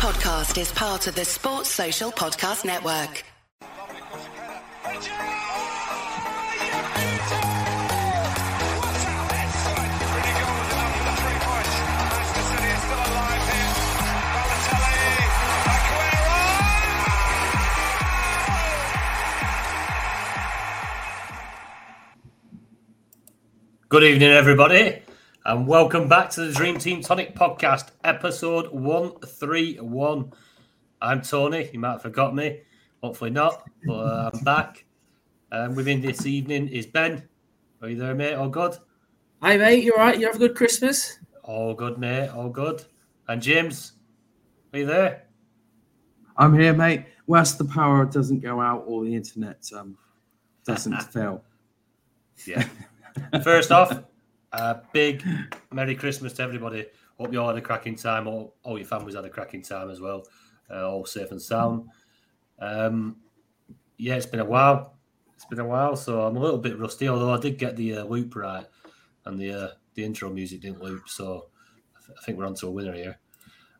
podcast is part of the Sports Social Podcast Network. Good evening, everybody, and welcome back to the Dream Team Tonic podcast, episode 131. I'm Tony. You might have forgot me. Hopefully not, but uh, I'm back. And with me this evening is Ben. Are you there, mate? All good? Hi, mate. You all right? You have a good Christmas? All good, mate. All good. And James, are you there? I'm here, mate. Whilst the power doesn't go out or the internet um, doesn't fail. Yeah. First off, a big Merry Christmas to everybody. Hope you all had a cracking time. All, all your families had a cracking time as well. Uh, all safe and sound. Um, yeah, it's been a while. It's been a while, so I'm a little bit rusty. Although I did get the uh, loop right, and the uh, the intro music didn't loop, so I, th- I think we're on to a winner here.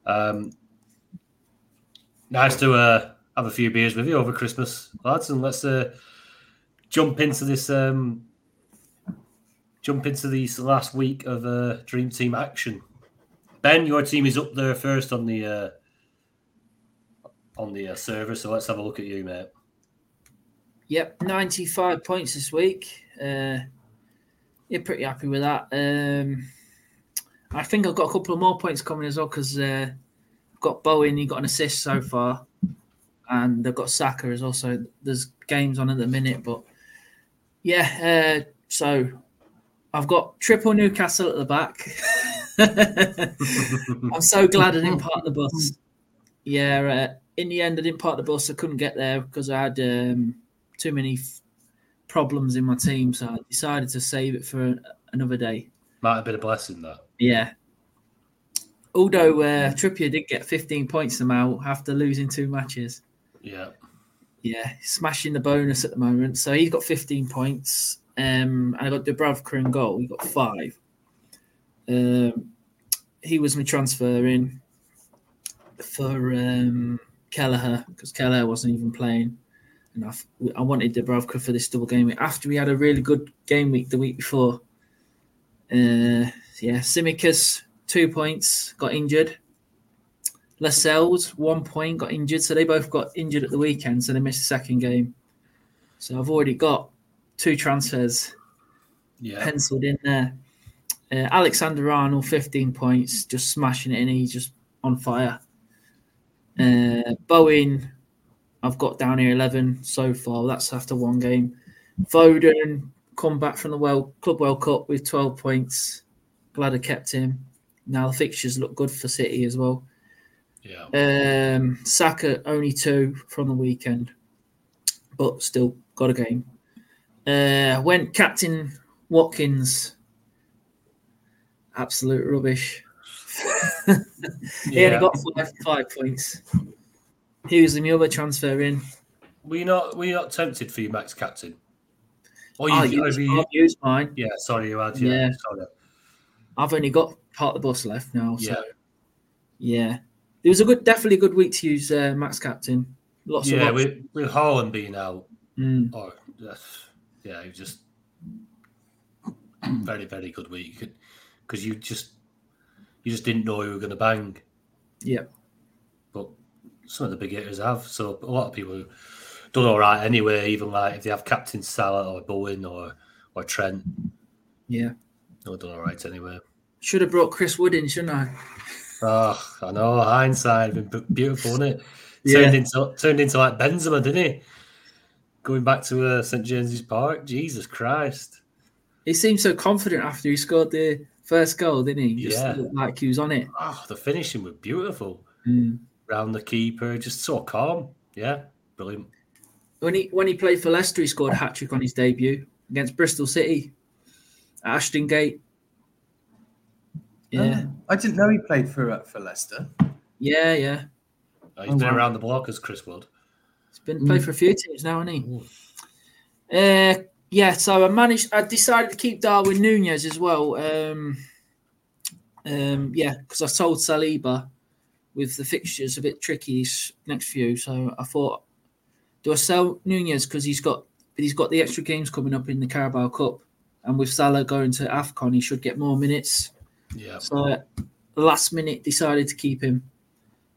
Um, nice to uh, have a few beers with you over Christmas, lads, and let's uh, jump into this um, jump into this last week of uh, Dream Team action. Ben, your team is up there first on the uh, on the uh, server, so let's have a look at you, mate. Yep, 95 points this week. Uh, you're pretty happy with that. Um, I think I've got a couple of more points coming as well because uh, I've got Bowen, he got an assist so far, and they've got Saka as well. So there's games on at the minute, but yeah, uh, so I've got triple Newcastle at the back. I'm so glad I didn't park the bus. Yeah, uh, in the end, I didn't park the bus. I couldn't get there because I had um, too many f- problems in my team. So I decided to save it for another day. Might have been a blessing that. Yeah. Although uh, Trippier did get 15 points somehow after losing two matches. Yeah. Yeah, smashing the bonus at the moment. So he's got 15 points. Um, I got Dubravka in goal. He got five. Um, he was my transfer in for um, Kelleher because Kelleher wasn't even playing. And I, I wanted Dubravka for this double game week after we had a really good game week the week before. Uh, yeah, Tsimikas, two points, got injured. Lascelles, one point, got injured. So they both got injured at the weekend, so they missed the second game. So I've already got two transfers Yeah. penciled in there. Uh, Alexander Arnold, 15 points, just smashing it in. He's just on fire. Uh, Bowen, I've got down here 11 so far. That's after one game. Foden, come back from the World Club World Cup with 12 points. Glad I kept him. Now the fixtures look good for City as well. Yeah. Um, Saka only two from the weekend, but still got a game. Uh, went captain Watkins. Absolute rubbish. he Yeah. only got five, five points. He was the other transfer in. Were you not were you not tempted for your max captain? Or you, use, or you- I'll mine. yeah, sorry, you had yeah. Yeah. Sorry. I've only got part of the bus left now. So Yeah. yeah, it was a good, definitely a good week to use uh, max captain. Lots Yeah, of with, options. with Haaland being out, Mm, or uh, yeah, it was just very very good week because you just you just didn't know you were going to bang, yeah. but some of the big hitters have. So a lot of people done all right anyway. Even like if they have Captain Salah or Bowen or or Trent, Yeah. they've done all right anyway. Should have brought Chris Wood in, shouldn't I? Oh, I know hindsight, been beautiful, isn't it? Yeah. Turned into turned into like Benzema, didn't he? Going back to uh, St James's Park, Jesus Christ! He seemed so confident after he scored the first goal, didn't he? Just Yeah. like he was on it. Oh, the finishing was beautiful. Mm. Round the keeper, just so calm. Yeah, brilliant. When he when he played for Leicester, he scored a hat trick on his debut against Bristol City at Ashton Gate. Yeah, Oh, I didn't know he played for uh, for Leicester. yeah, yeah. Uh, he's Oh, been wow. around the block as Chris Wood. He's been played for a few teams now, hasn't he? Uh, yeah. So I managed. I decided to keep Darwin Nunez as well. Um, um, yeah, because I sold Saliba with the fixtures a bit tricky these next few. So I thought, do I sell Nunez because he's got he's got the extra games coming up in the Carabao Cup, and with Salah going to Afcon, he should get more minutes. Yeah. So last minute decided to keep him,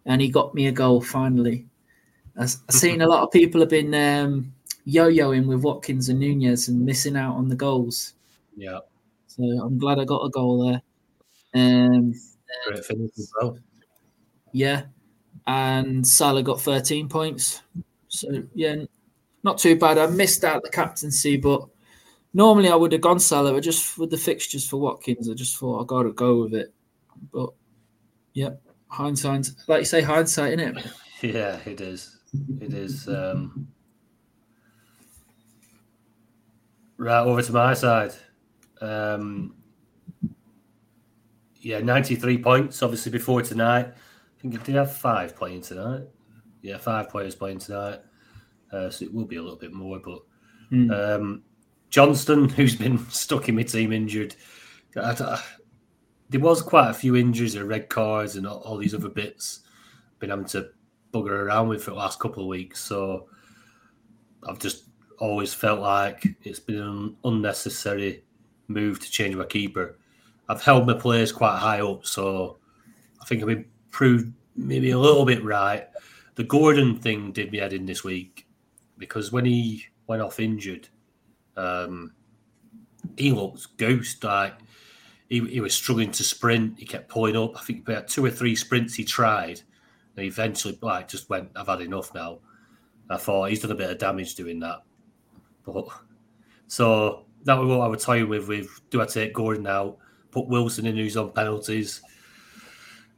and he got me a goal finally. I've seen a lot of people have been um, yo-yoing with Watkins and Nunez and missing out on the goals. Yeah. So I'm glad I got a goal there. Um, Great finish as well. yeah, and Salah got 13 points. So yeah, not too bad. I missed out the captaincy, but normally I would have gone Salah, but just with the fixtures for Watkins, I just thought I got to go with it. But yeah, hindsight, like you say, hindsight, isn't it? Yeah, it is. It is. Um... Right over to my side. Um, yeah, 93 points, obviously, before tonight. I think it did have five playing tonight. Yeah, five players playing tonight. Uh, so it will be a little bit more. But Hmm. um, Johnstone, who's been stuck in my team injured, I, I, there was quite a few injuries and red cards and all, all these other bits. Been having to bugger around with for the last couple of weeks. So I've just always felt like it's been an unnecessary move to change my keeper. I've held my players quite high up, so I think I've been proved maybe a little bit right. The Gordon thing did me head in this week because when he went off injured, um, he looked ghost. Like he, he was struggling to sprint. He kept pulling up. I think about two or three sprints he tried, and eventually like just went. I've had enough now. I thought he's done a bit of damage doing that. But so that was what I would tell you with with do I take Gordon out, put Wilson in who's on penalties,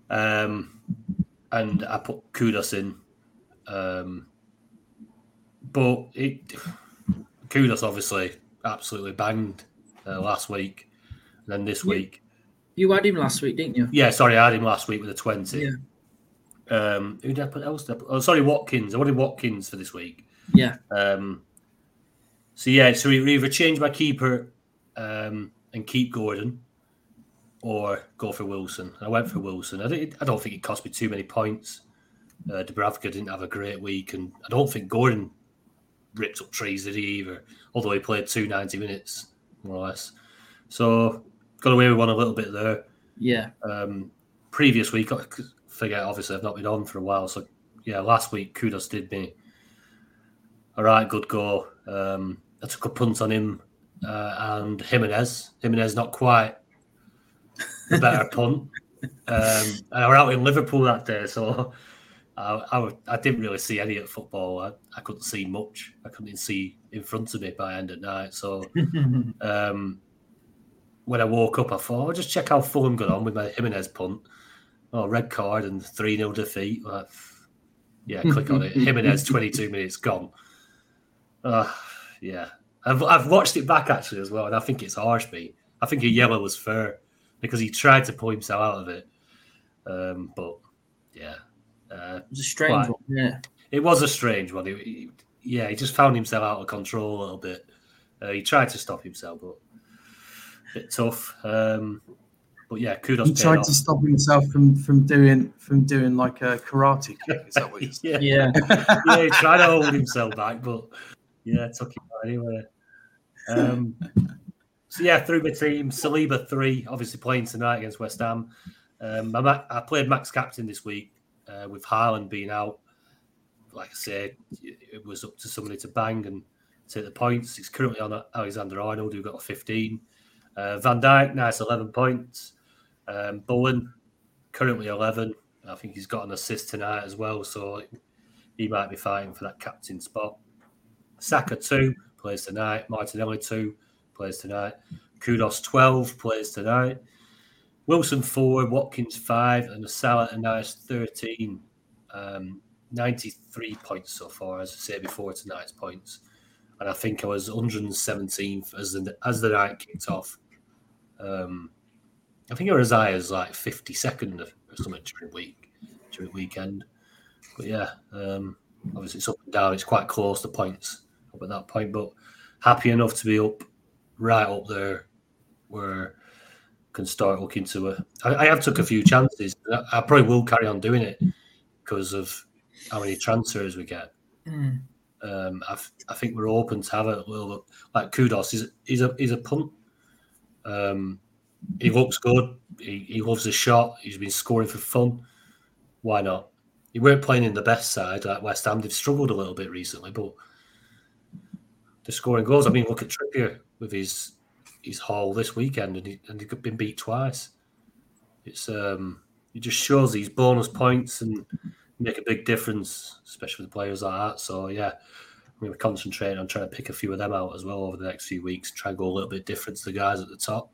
um, and I put Kudus in. Um, but it Kudus obviously absolutely banged uh, last week, and then this Yeah. week. You had him last week, didn't you? Yeah, sorry, I had him last week with a twenty. Yeah. Um, who did I put else? Did I put? Oh, sorry, Watkins. I wanted Watkins for this week. Yeah. Um, so yeah, so we either change my keeper um, and keep Gordon, or go for Wilson. I went for Wilson. I, didn't, I don't think it cost me too many points. Uh, Dubravka didn't have a great week, and I don't think Gordon ripped up trees did he either. Although he played two ninety minutes more or less, so got away with one a little bit there Yeah. um, previous week. Forget, obviously, I've not been on for a while. So, yeah, last week, Kudus did me. All right, good go. Um, I took a punt on him uh, and Jimenez. Jimenez, not quite the better punt. Um, and I were out in Liverpool that day, so I, I, I didn't really see any of football. I, I couldn't see much. I couldn't even see in front of me by end at night. So, um, when I woke up, I thought, I'll just check how Fulham got on with my Jimenez punt. Oh, red card and 3 0 defeat. Like, yeah, click on it. Jimenez, 22 minutes gone. Uh, yeah. I've, I've watched it back actually as well, and I think it's harsh, mate. I think a yellow was fair because he tried to pull himself out of it. Um, but yeah, uh, It was a strange Right. one. Yeah. it was a strange one. He, he- yeah, he just found himself out of control a little bit. Uh, he tried to stop himself, but a bit tough. Um, but yeah, Kudus. He paid tried off. to stop himself from from doing from doing like a karate kick. Is that what he's yeah, Yeah. yeah, he tried to hold himself back, but yeah, took him out anyway. Um, so yeah, through my team, Saliba three, obviously playing tonight against West Ham. Um, I, I played Max captain this week uh, with Haaland being out. Like I said, it was up to somebody to bang and take the points. It's currently on Alexander Arnold, who got a 15. Uh, Van Dijk, nice 11 points. Um, Bowen, currently 11. I think he's got an assist tonight as well, so he might be fighting for that captain spot. Saka, 2, plays tonight. Martinelli, 2, plays tonight. Kudus, 12, plays tonight. Wilson, 4, Watkins, 5, and Salah, a nice 13. Um, 93 points so far, as I say before tonight's points. And I think I was 117th as the, as the night kicked off. Um, I think I was as high as like 52nd or something during week during weekend. But yeah, um, obviously it's up and down. It's quite close to points up at that point, but happy enough to be up right up there where can start looking to a. I, I have took a few chances. I, I probably will carry on doing it because of how many transfers we get. Mm. Um, I, I think we're open to have a little like Kudus. He's he's a he's a punt. Um, he looks good. He, he loves the shot. He's been scoring for fun. Why not? He weren't playing in the best side like West Ham. They've struggled a little bit recently, but the scoring goals. I mean, look at Trippier with his his haul this weekend, and he and he's been beat twice. It's um, it just shows these bonus points and make a big difference, especially with the players like that. So yeah, I'm going to concentrate on trying to pick a few of them out as well over the next few weeks. Try and go a little bit different to the guys at the top.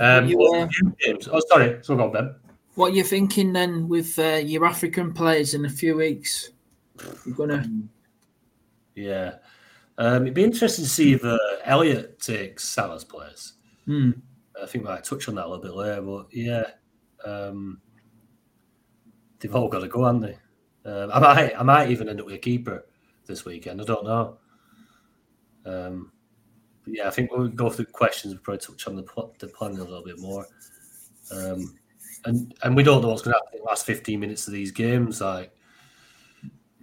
Um, You, what uh, Oh, sorry. So go on, Ben. What are you thinking then with uh, your African players in a few weeks? You're gonna. Yeah. Um, it'd be interesting to see if uh, Elliot takes Salah's place. Hmm. I think we might touch on that a little bit later, but yeah, um, they've all got to go, haven't they? Um, I might, I might even end up with a keeper this weekend. I don't know. Um, yeah, I think when we go through questions, we'll probably touch on the, the planning a little bit more. Um, and and we don't know what's going to happen in the last 15 minutes of these games. Like,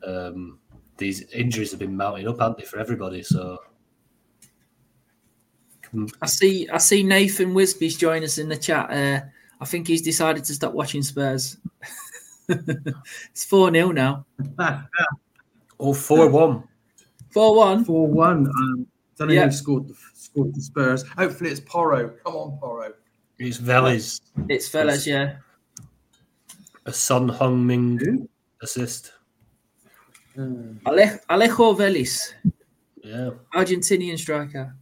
um, these injuries have been mounting up, haven't they, for everybody? So. I see. I see Nathan Wisby's joining us in the chat. Uh, I think he's decided to stop watching Spurs. it's 4 0 now. or 4 1. 4 1. 4 1. Um, don't know Yeah. who scored the scored the Spurs. Hopefully it's Porro. Come on, Porro. It's Veliz, It's fellas, yeah. a Son Heung-min Who? assist. Uh, Ale- Alejo Veliz, Yeah. Argentinian striker.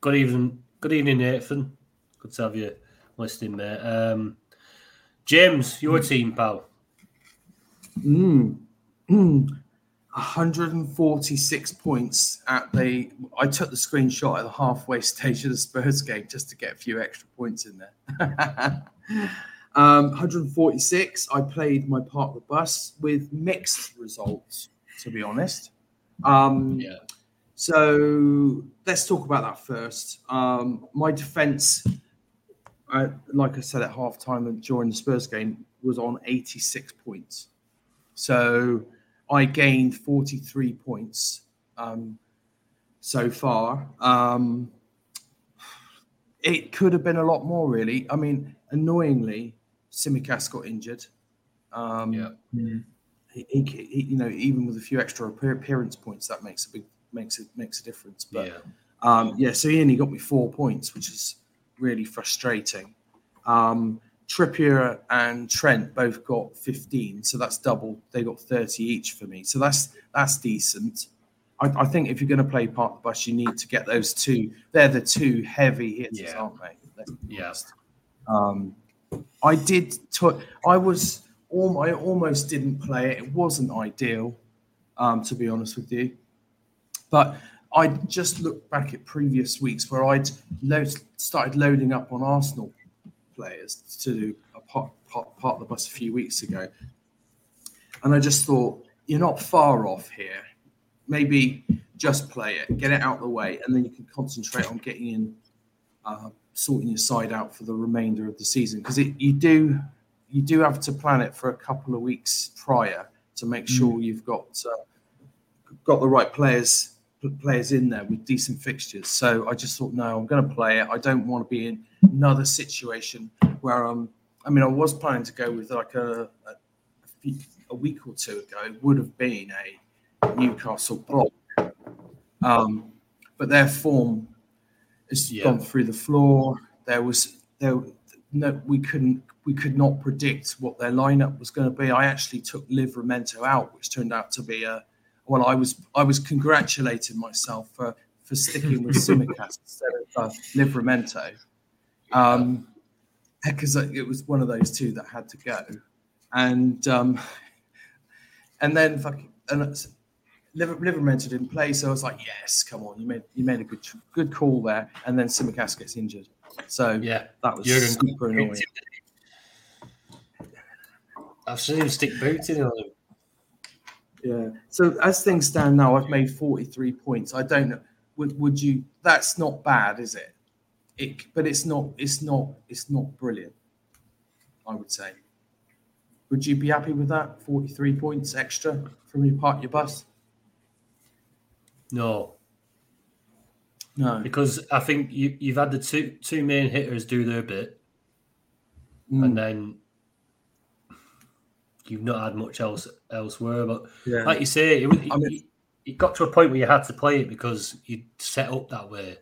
Good evening, good evening, Nathan. Good to have you listening, mate. Um, James, your team, pal. Mm. Mm. 146 points at the. I took the screenshot at the halfway stage of the Spurs game just to get a few extra points in there. um, 146. I played my part of the bus with mixed results, to be honest. Um, Yeah. So let's talk about that first. Um, my defense, uh, like I said at halftime and during the Spurs game, was on 86 points. So I gained 43 points um, so far. Um, it could have been a lot more, really. I mean, annoyingly, Tsimikas got injured. Um, Yeah. he, he, he- you know, even with a few extra appearance points, that makes a big makes it makes a difference. But Yeah. um, yeah, so he only got me four points, which is really frustrating. Um, Trippier and Trent both got 15, so that's double. They got 30 each for me, so that's that's decent. I, I think if you're going to play part of the bus, you need to get those two. They're the two heavy hitters, Yeah. aren't they? Yeah. Um, I did. T- I was. I almost didn't play it. It wasn't ideal, um, to be honest with you. But I just looked back at previous weeks where I'd lo- started loading up on Arsenal players to do a part, part, part of the bus a few weeks ago. And I just thought, you're not far off here. Maybe just play it, get it out of the way, and then you can concentrate on getting in, uh, sorting your side out for the remainder of the season. Because you do, you do have to plan it for a couple of weeks prior to make sure you've got uh, got the right players players in there with decent fixtures. So I just thought, no, I'm going to play it. I don't want to be in another situation where I'm. I mean, I was planning to go with like a a, a, few, a week or two ago. It would have been a Newcastle block, um, but their form has Yeah. gone through the floor. There was there no we couldn't we could not predict what their lineup was going to be. I actually took Livramento out, which turned out to be a well. I was I was congratulating myself for for sticking with Tsimikas instead of uh, Livramento, um, because it was one of those two that had to go, and um, and then fucking and Liver, Livramento didn't play, so I was like, yes, come on, you made you made a good good call there, and then Tsimikas gets injured, so Yeah. that was super annoying. I've seen him stick boots in on him. Yeah. So as things stand now, I've made 43 points. I don't know. Would, would you? That's not bad, is it? it, but it's not. It's not. It's not brilliant. I would say. Would you be happy with that? Forty-three points extra from your part your bus? No, No. because I think you, you've had the two two main hitters do their bit, Mm, and then you've not had much else elsewhere. But yeah. like you say, it, was- I mean- it, it got to a point where you had to play it because you set up that way.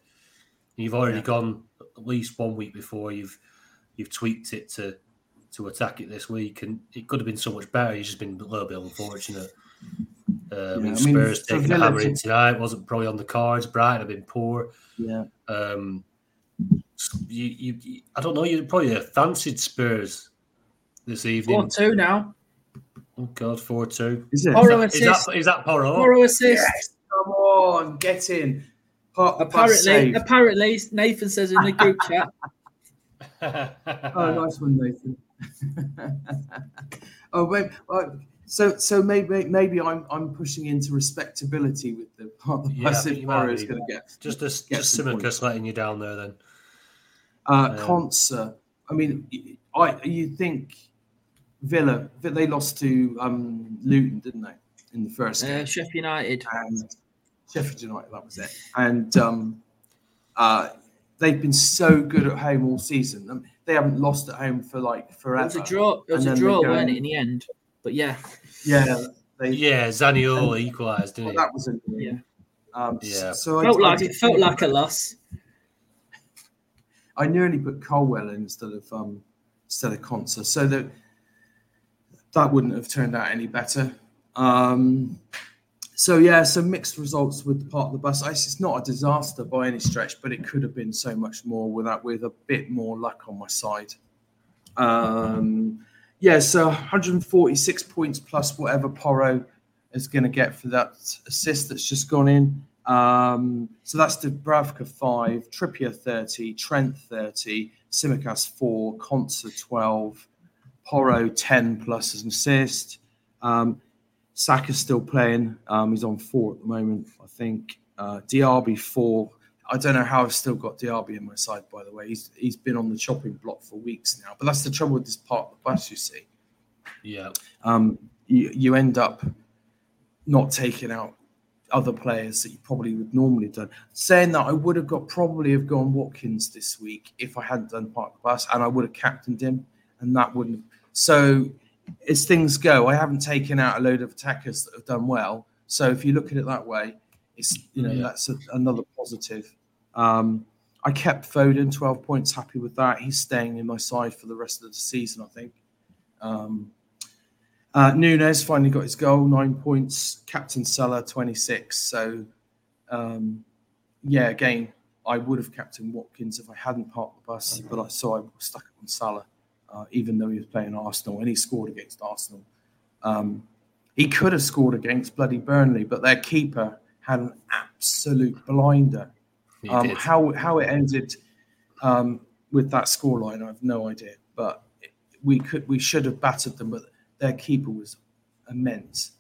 You've already Yeah. gone at least one week before you've you've tweaked it to to attack it this week, and it could have been so much better. You've just been a little bit unfortunate. Uh, Yeah, I mean, Spurs for taking a Villa hammer in tonight wasn't probably on the cards. Brighton have been poor. yeah. Um, you, you, you, I don't know. You probably fancied Spurs this evening. Four two now. Oh God, four two. Is it? Porro Is assist. that is that Porro? Porro assist. Yes. Come on, get in. Part the bus Apparently, save. apparently, Nathan says in the group chat. Oh, nice one, Nathan. oh, wait. oh, So, so maybe maybe I'm I'm pushing into respectability with the part the Yeah, I bus think if you might Porro is going to get. Just a, Get just Tsimikas letting you down there then. Uh, Um, Konsa. I mean, I you think Villa? They lost to um, Luton, didn't they, in the first game? Uh, Sheffield United. and Sheffield United, that was it. And um, uh, they've been so good at home all season. Um, they haven't lost at home for like forever. It forever. was a draw. It was a draw, go weren't in- it, in the end? But yeah, Yeah, they, Yeah, Zaniolo equalised, didn't he? that was a Yeah. Um, Yeah. So I, felt I like did it felt like a loss. I nearly put Colwill in instead of um, instead of Konsa, so that that wouldn't have turned out any better. Um, so yeah, so mixed results with the part of the bus. It's not a disaster by any stretch, but it could have been so much more without with a bit more luck on my side. Um, yeah, so 146 points plus whatever Porro is going to get for that assist that's just gone in. Um, so that's Dubravka 5, Trippier 30, Trent 30, Tsimikas 4, Konsa 12, Porro 10 plus an assist. Um, Saka's still playing. Um, he's on 4 at the moment, I think. Uh, Diaby 4. I don't know how I've still got Diaby in my side, by the way. He's He's been on the chopping block for weeks now. But that's the trouble with this part of the bus, you see Yeah, um, you, you end up not taking out other players that you probably would normally have done. Saying that, I would have got probably have gone Watkins this week if I hadn't done part of the Bus, and I would have captained him, and that wouldn't. Have, so as things go, I haven't taken out a load of attackers that have done well. So if you look at it that way, it's you know Yeah. that's a, another positive. Um, I kept Foden, twelve points, happy with that. He's staying in my side for the rest of the season, I think. Um, uh, Nunez finally got his goal, nine points. Captain Salah, 26. So, um, yeah, again, I would have captain Watkins if I hadn't parked the bus, but I saw I was stuck on Salah, uh, even though he was playing Arsenal and he scored against Arsenal. Um, he could have scored against bloody Burnley, but their keeper had an absolute blinder. Um, how how it ended um, with that scoreline, I have no idea. But we could we should have battered them, but their keeper was immense.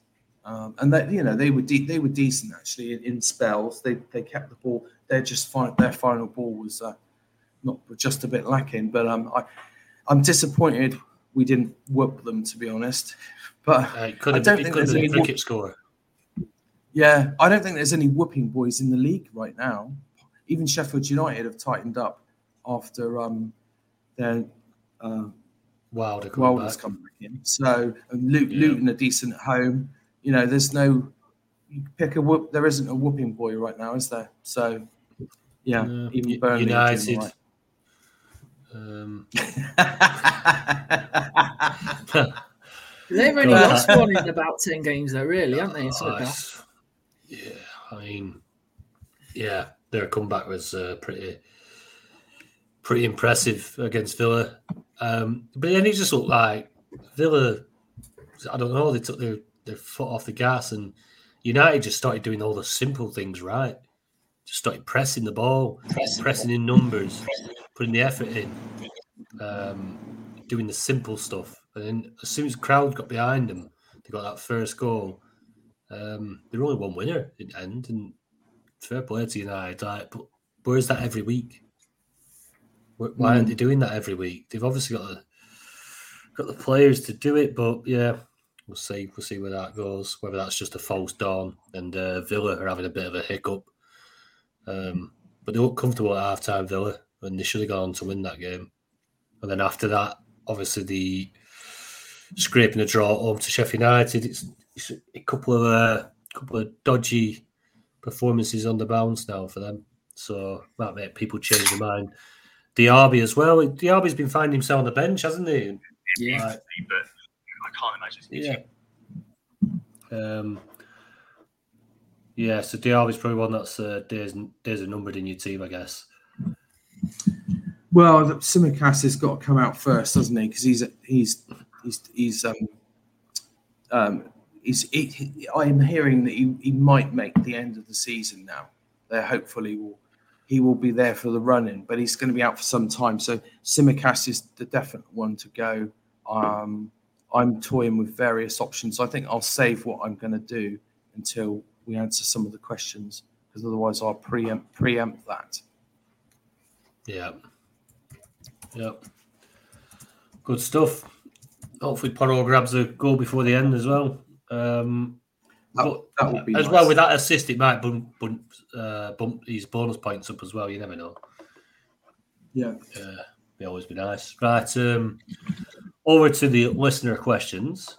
Um, and that you know they were de- they were decent actually in, in spells. They they kept the ball. Their just fi- their final ball was uh, not just a bit lacking. But um, I I'm disappointed we didn't whoop them to be honest. But Uh, it could I have, don't it think could have been a any cricket score. yeah, I don't think there's any whooping boys in the league right now. Even Sheffield United have tightened up after um, their uh, Wilder Wilder's come back in. So and Lu- Yeah. Luton are decent at home. You know, there's no pick a whoop. There isn't a whooping boy right now, is there? So yeah, No. even Burnley United. Um. They've only God. lost one in about 10 games, though, really, haven't they? So oh, it's- yeah, I mean, yeah, their comeback was uh, pretty, pretty impressive against Villa. Um, but then he just looked like Villa. I don't know. They took their, their foot off the gas, and United just started doing all the simple things right. Just started pressing the ball, pressing in numbers, putting the effort in, um, doing the simple stuff. And then as soon as the crowd got behind them, they got that first goal. Um, they were only one winner in the end, and fair play to United. Like, but where's that every week? Wh- Why aren't they doing that every week? They've obviously got the got the players to do it, but yeah, we'll see. We'll see where that goes. Whether that's just a false dawn and uh, Villa are having a bit of a hiccup. Um, but they look comfortable at half time, Villa, and they should have gone on to win that game. And then after that, obviously the scraping a draw home to Sheffield United. It's, it's a couple of uh, couple of dodgy performances on the bounce now for them. So might make people change their mind. Diaby as well. Diaby's been finding himself on the bench, hasn't he? Yeah. Right. but I can't imagine. Yeah. Um, yeah, so Diaby's probably one that's uh, days days are numbered in your team, I guess. Well, Tsimikas has got to come out first, doesn't he? Because he's he's he's he's um um he's he, I'm hearing that he, he might make the end of the season now. They hopefully will he will be there for the running, but he's going to be out for some time. So Tsimikas is the definite one to go. Um, I'm toying with various options. I think I'll save what I'm going to do until we answer some of the questions, because otherwise I'll preempt preempt that. Yeah. Yep. Good stuff. Hopefully Porro grabs a goal before the end as well. Um, That, that as nice. well with that assist, it might bump, bump, uh, bump these bonus points up as well. You never know. Yeah. Uh, they always be nice. Right. Um, over to the listener questions.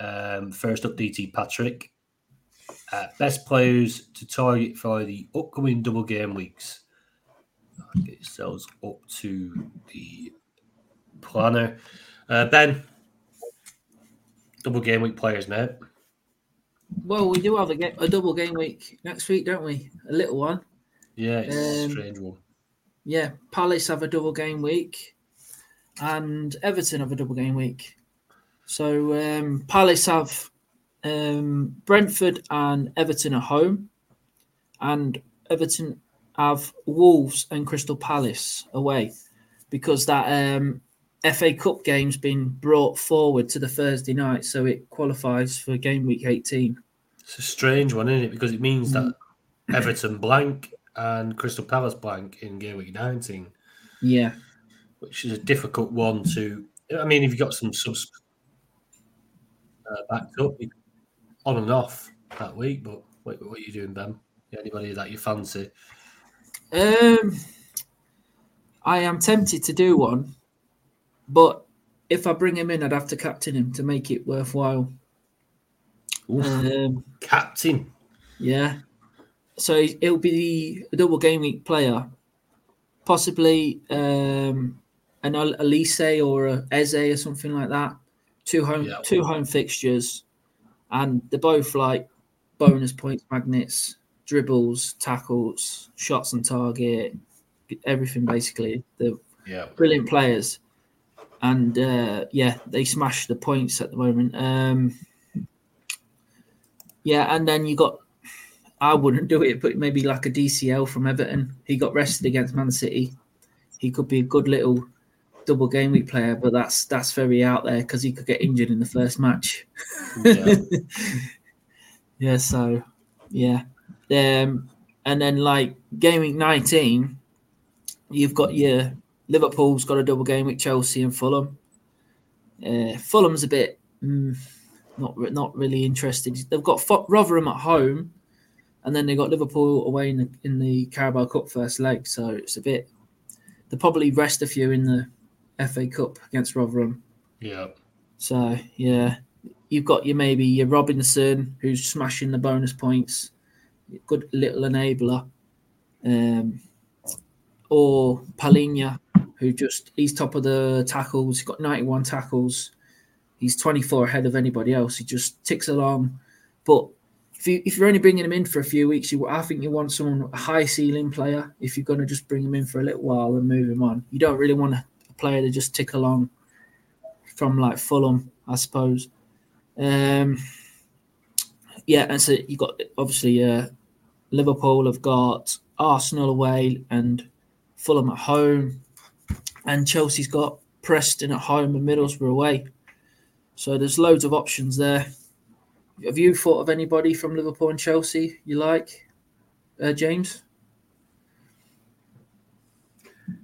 Um, first up, DT Patrick. Uh, best players to target for the upcoming double game weeks. Get yourselves up to the planner. Uh, ben, double game week players, mate. Well, we do have a, ga- a double game week next week, don't we? A little one. Yeah, it's a Um, strange one. Yeah, Palace have a double game week, and Everton have a double game week. So um, Palace have um, Brentford and Everton at home, and Everton have Wolves and Crystal Palace away, because that um, FA Cup game's been brought forward to the Thursday night, so it qualifies for game week eighteen. It's a strange one, isn't it? Because it means that Mm. Everton blank and Crystal Palace blank in game week 19, Yeah, which is a difficult one to. I mean, if you've got some subs uh, backed up on and off that week, but what, what are you doing, Ben? Anybody that you fancy? Um, I am tempted to do one, but if I bring him in, I'd have to captain him to make it worthwhile. Um, captain. yeah, so it'll be the double game week player, possibly um, an Olise or a Eze or something like that. Two home, Yeah. two home fixtures, and they're both like bonus points magnets, dribbles, tackles, shots on target, everything basically. They're Yeah. brilliant players, and uh, yeah, they smash the points at the moment. Um, yeah, and then you got. I wouldn't do it, but maybe like a DCL from Everton. He got rested against Man City. He could be a good little double game week player, but that's that's very out there because he could get injured in the first match. yeah. Yeah, so yeah. Um and then like game week 19, you've got your Liverpool's got a double game with Chelsea and Fulham. Uh, Fulham's a bit mm, not not really interested. They've got Fo- Rotherham at home, and then they got Liverpool away in the in the Carabao Cup first leg. So it's a bit. They'll probably rest a few in the FA Cup against Rotherham. Yeah. So yeah, you've got your maybe your Robinson who's smashing the bonus points, good little enabler, um, or Palhinha who just he's top of the tackles. He's got ninety one tackles. He's twenty four ahead of anybody else. He just ticks along. But if you if you're only bringing him in for a few weeks, you I think you want someone a high ceiling player. If you're going to just bring him in for a little while and move him on, you don't really want a, a player to just tick along from like Fulham, I suppose. Um, yeah, and so you've got obviously uh, Liverpool have got Arsenal away and Fulham at home, and Chelsea's got Preston at home and Middlesbrough away. So there's loads of options there. Have you thought of anybody from Liverpool and Chelsea you like, uh, James?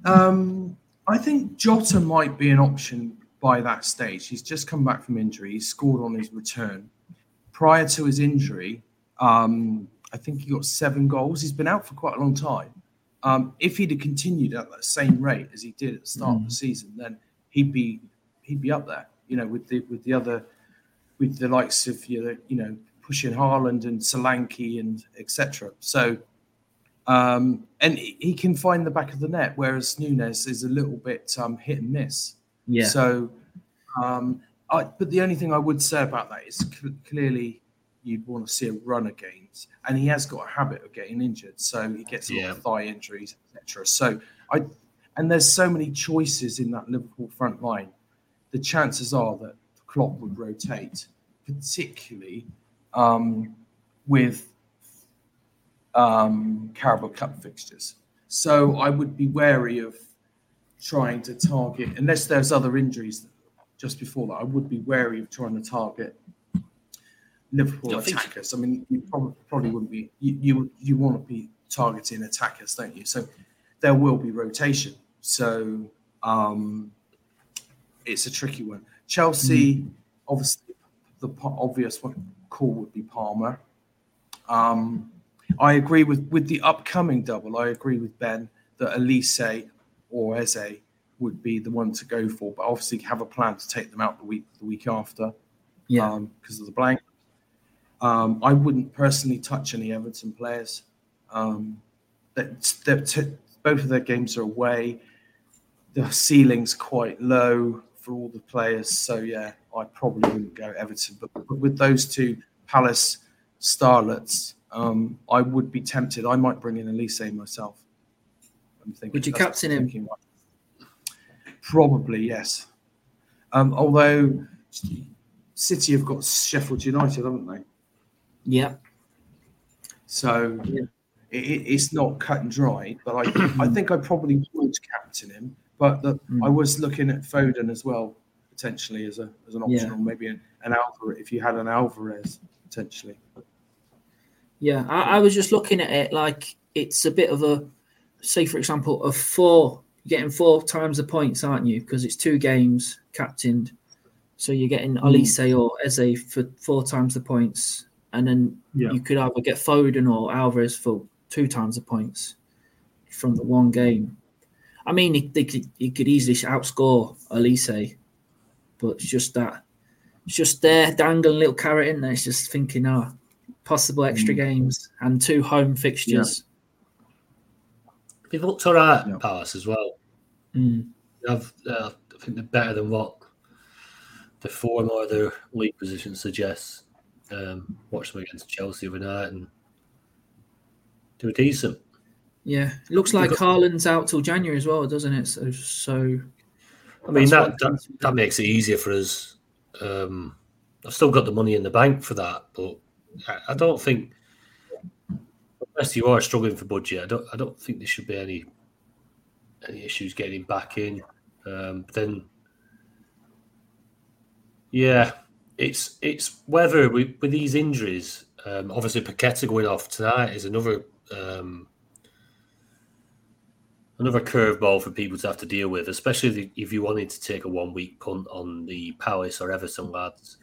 Um, I think Jota might be an option by that stage. He's just come back from injury. He scored on his return. Prior to his injury, um, I think he got seven goals. He's been out for quite a long time. Um, if he'd have continued at that same rate as he did at the start of the season, then he'd be he'd be up there. You know, with the with the other with the likes of you know, you know pushing Haaland and Solanke and etc. So, um, and he he can find the back of the net, whereas Nunez is a little bit um, hit and miss. Yeah. So, um, I, but the only thing I would say about that is cl- clearly you'd want to see a run of games, and he has got a habit of getting injured, so he gets a lot of thigh injuries, etc. So I, and there's so many choices in that Liverpool front line. The chances are that Klopp would rotate, particularly um, with um, Carabao Cup fixtures. So I would be wary of trying to target, unless there's other injuries just before that, I would be wary of trying to target Liverpool I think- attackers. I mean, you probably, probably wouldn't be, you, you, you want to be targeting attackers, don't you? So there will be rotation. So um, it's a tricky one. Chelsea, obviously, the obvious one call would be Palmer. Um, I agree with with the upcoming double. I agree with Ben that Olise or Eze would be the one to go for, but obviously have a plan to take them out the week the week after Yeah. because of the blank. Um, I wouldn't personally touch any Everton players. Um, that t- both of their games are away. The ceiling's quite low for all the players, so yeah, I probably wouldn't go Everton. But, but with those two Palace starlets, um, I would be tempted. I might bring in Olise myself. I'm thinking. Would you captain him? thinking. Probably yes. Um, although City have got Sheffield United, haven't they? Yeah. So Yeah. it, it- it's not cut and dry. But I, I think I probably would captain him. But the, Mm. I was looking at Foden as well, potentially as a as an option, Yeah. or maybe an, an Alvarez if you had an Alvarez potentially. Yeah, I, I was just looking at it like it's a bit of a, say for example, a four, you're getting four times the points, aren't you? Because it's two games captained, so you're getting Olise or Eze for four times the points, and then Yeah. you could either get Foden or Alvarez for two times the points from the one game. I mean, he, they could, he could easily outscore Olise, but it's just that it's just there dangling little carrot in there. It's just thinking, ah, possible extra games and two home fixtures. They've looked all right Yeah. Palace as well. Mm. Have, uh, I think they're better than what the form or their league position suggests. Um, watched them against Chelsea the other night and they were decent. Yeah, it looks like Haaland's out till January as well, doesn't it? So, so I mean, that, that that makes it easier for us. Um, I've still got the money in the bank for that, but I, I don't think, unless you are struggling for budget, I don't I don't think there should be any any issues getting back in. Um, then, yeah, it's it's whether we, with these injuries. Um, obviously, Paqueta going off tonight is another um, another curveball for people to have to deal with, especially if you wanted to take a one week punt on the Palace or Everton lads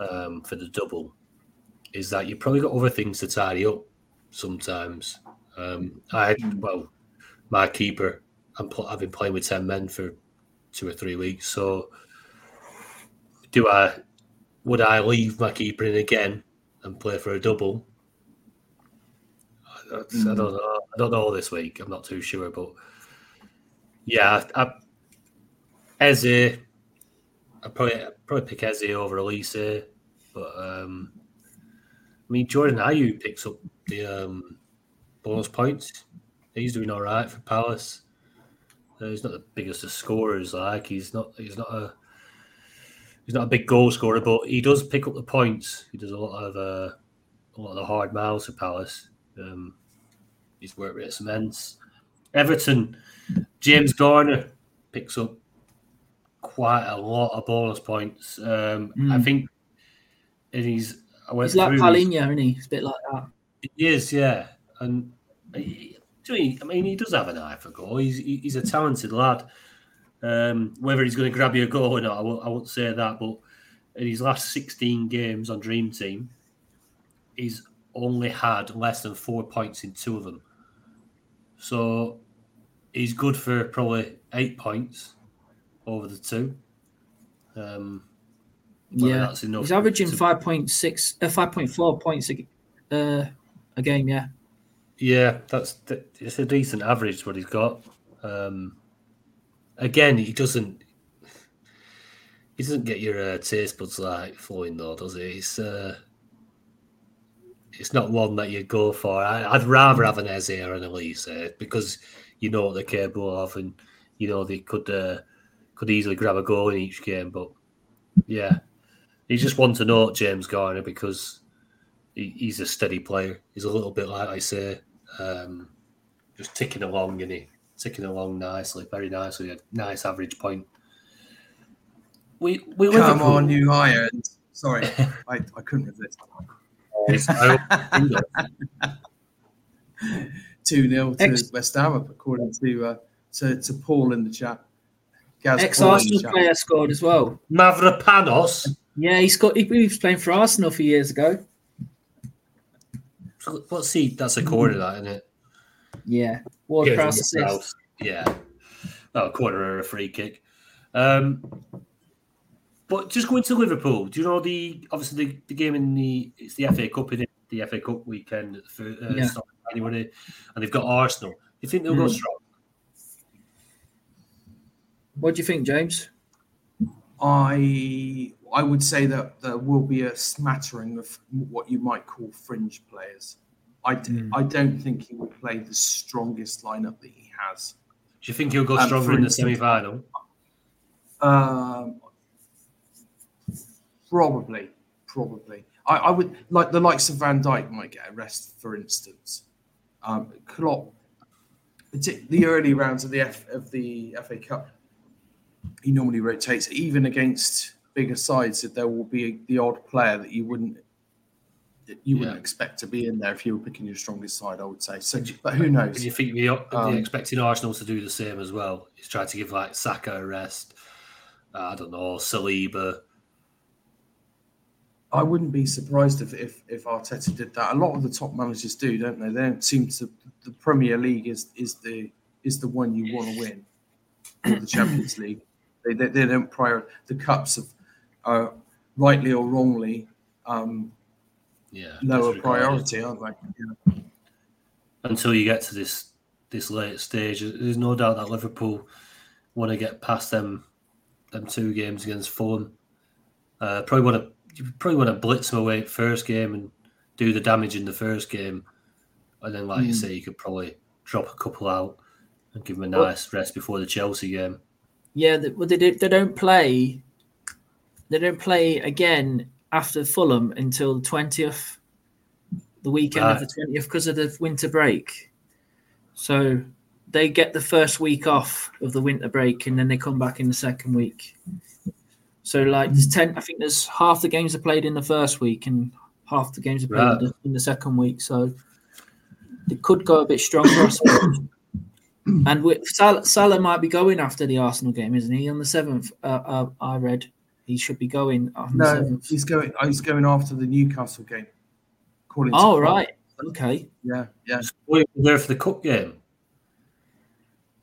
um, for the double. Is that you've probably got other things to tidy up sometimes. Um, I well, my keeper, I'm pl- I've been playing with ten men for two or three weeks. So, do I? Would I leave my keeper in again and play for a double? I, I don't know. I don't know this week. I'm not too sure, but yeah, I, I, Eze, I probably I'd probably pick Eze over Olise, but um, I mean Jordan Ayew picks up the um, bonus points. He's doing all right for Palace. Uh, he's not the biggest of scorers, like he's not. He's not a. He's not a big goal scorer, but he does pick up the points. He does a lot of uh, a lot of the hard miles for Palace. Um, his work rate's immense. Everton, James Garner picks up quite a lot of bonus points. Um, I Mm. think, and he's. I went he's like through his- Palhinha, isn't he? It's a bit like that. he is, yeah, and he- do you I mean, he does have an eye for goal. He's he's a talented lad. Um, whether he's going to grab you a goal or not, I won't, I won't say that. But in his last 16 games on Dream Team, he's only had less than four points in two of them. So he's good for probably eight points over the two. Um, whether Yeah, that's enough he's averaging to- five point six, uh, five point four points a, uh, a game. Yeah, Yeah, that's th- it's a decent average what he's got. Um, again, he doesn't he doesn't get your uh, taste buds like flowing though, does he? It's uh, it's not one that you go for. I, I'd rather have an Eze or an Olise eh, because you know what they're capable of, and you know they could uh, could easily grab a goal in each game. But yeah, he's just one to note, James Garner, because he, he's a steady player. He's a little bit like I say, um, just ticking along, and he ticking along nicely, very nicely. A nice average point. We we Come on, new iron. Sorry, I, I couldn't resist. Two 0 to Ex- West Ham, according to uh, to to Paul in the chat. Gaz ex Paul in Arsenal chat. player scored as well. Mavropanos. Yeah, he's got. He, he was playing for Arsenal a few years ago. What's he? That's a corner, that isn't it? Yeah, Ward Gives Prowse assist. Yeah. Oh, a corner or a free kick. Um, but just going to Liverpool, do you know the obviously the, the game in the it's the FA Cup in the FA Cup weekend for uh, Yeah. start January, and they've got Arsenal. Do you think they'll go Mm. strong? What do you think, James? I I would say that there will be a smattering of what you might call fringe players. I, d- Mm. I don't think he will play the strongest lineup that he has. Do you think he'll go Um, stronger for in the semi final? Um, probably, probably. I, I would like the likes of Van Dijk might get a rest, for instance. Um, Klopp, the early rounds of the F, of the FA Cup, he normally rotates. Even against bigger sides, that there will be the odd player that you wouldn't that you wouldn't expect to be in there if you were picking your strongest side. I would say. So, but who knows? Do you think we are Um, expecting Arsenal to do the same as well? He's trying to give like Saka a rest. I don't know, Saliba. I wouldn't be surprised if, if if Arteta did that. A lot of the top managers do, don't they? They don't seem to. The Premier League is is the is the one you want to win, or the Champions League. They, they, they don't prior the cups of, uh, rightly or wrongly, um, Yeah, lower priority, aren't they? Yeah. until you get to this this late stage. There's no doubt that Liverpool want to get past them them two games against Fulham. Uh, probably want to you probably want to blitz them away first game and do the damage in the first game, and then like you Hmm. say, you could probably drop a couple out and give them a Well- nice rest before the Chelsea game. Yeah, they, well, they, they don't play. They don't play again after Fulham until the twentieth, the weekend of Ah. the twentieth, because of the winter break. So they get the first week off of the winter break, and then they come back in the second week. So like there's ten. I think there's half the games are played in the first week, and half the games are played Right. in, the, second week. So it could go a bit stronger. And with Salah, Salah might be going after the Arsenal game, isn't he? On the seventh, uh, uh, I read he should be going on No, seventh. he's going. oh, He's going after the Newcastle game. According to Oh Klopp. right, okay. Yeah, yeah. Were you there for the cup game?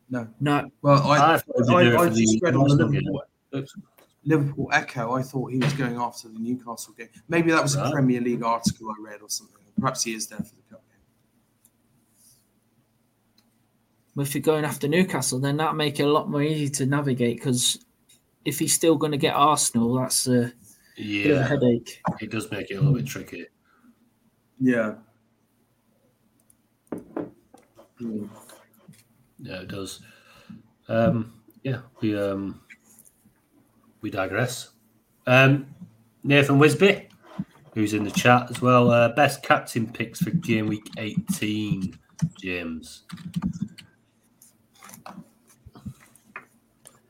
No. No, Well, I I I, thought he'd be I, I just read on the Liverpool, Liverpool Echo. I thought he was going after the Newcastle game. Maybe that was a Premier League article I read or something. Perhaps he is there for the cup game. if you're going after Newcastle, then that make it a lot more easy to navigate because if he's still going to get Arsenal, that's a bit of a headache. it does make it a little bit tricky. Yeah. Yeah, it does. Um, yeah, we um, we digress. Um, Nathan Wisby, who's in the chat as well. Uh, best captain picks for game week eighteen. James,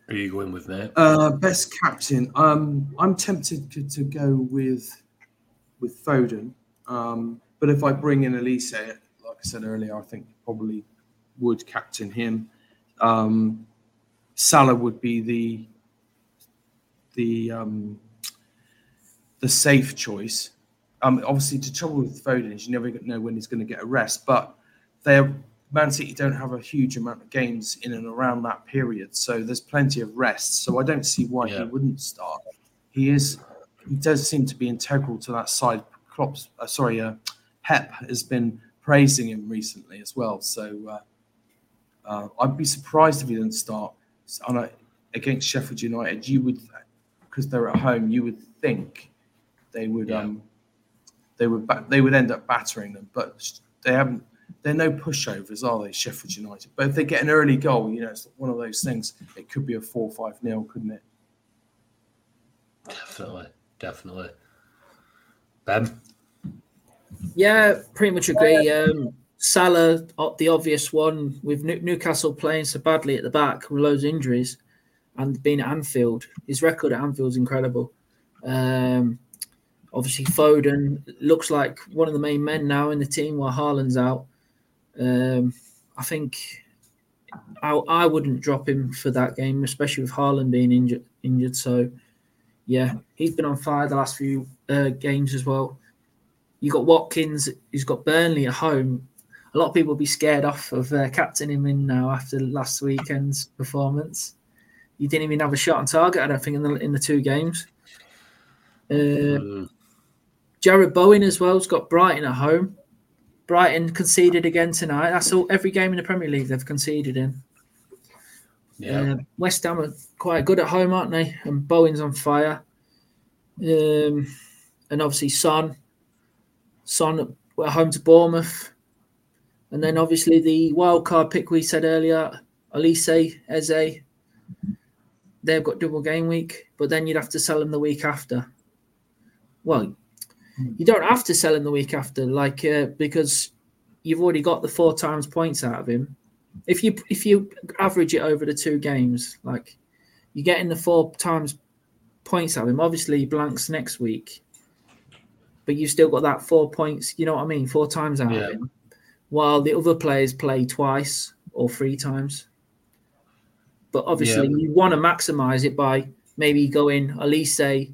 are you going with, mate? Uh, best captain. Um, I'm tempted to, to go with with Foden. Um, but if I bring in Olise, like I said earlier, I think probably would captain him. Um, Salah would be the the um, the safe choice. Um, obviously, the trouble with Foden is you never know when he's going to get a rest. But they're Man City don't have a huge amount of games in and around that period, so there's plenty of rest. So I don't see why Yeah. he wouldn't start. He is he does seem to be integral to that side. Klopp's uh, sorry, uh, Pep has been praising him recently as well. So uh, uh, I'd be surprised if he didn't start on a, against Sheffield United. You would because they're at home. You would think they would Yeah. um, they would ba- they would end up battering them, but they haven't. They're no pushovers, are they, Sheffield United? But if they get an early goal, you know, it's one of those things. It could be a four-five nil, couldn't it? Definitely, definitely. Ben, Yeah, pretty much agree. Um, Salah, the obvious one, with Newcastle playing so badly at the back with loads of injuries and being at Anfield. His record at Anfield is incredible. Um, obviously, Foden looks like one of the main men now in the team while Haaland's out. Um, I think I, I wouldn't drop him for that game, especially with Haaland being injured. Injured, so yeah, he's been on fire the last few uh, games as well. You got Watkins, who's got Burnley at home. A lot of people will be scared off of uh, captaining him in now after last weekend's performance. He didn't even have a shot on target, I don't think, in the in the two games. Uh, Mm, Jarrod Bowen as well has got Brighton at home. Brighton conceded again tonight. That's all. Every game in the Premier League they've conceded in. yeah, Uh, West Ham are quite good at home, aren't they? And Bowen's on fire. Um, and obviously Son, Son at home to Bournemouth, and then obviously the wild card pick we said earlier, Olise, Eze. They've got double game week, but then you'd have to sell them the week after. Well, you don't have to sell him the week after, like uh, because you've already got the four times points out of him if you if you average it over the two games, like you're getting the four times points out of him. Obviously, he blanks next week, but you've still got that four points. You know what I mean? Four times out Yeah. of him, while the other players play twice or three times. But obviously, Yeah. you want to maximize it by maybe going Olise,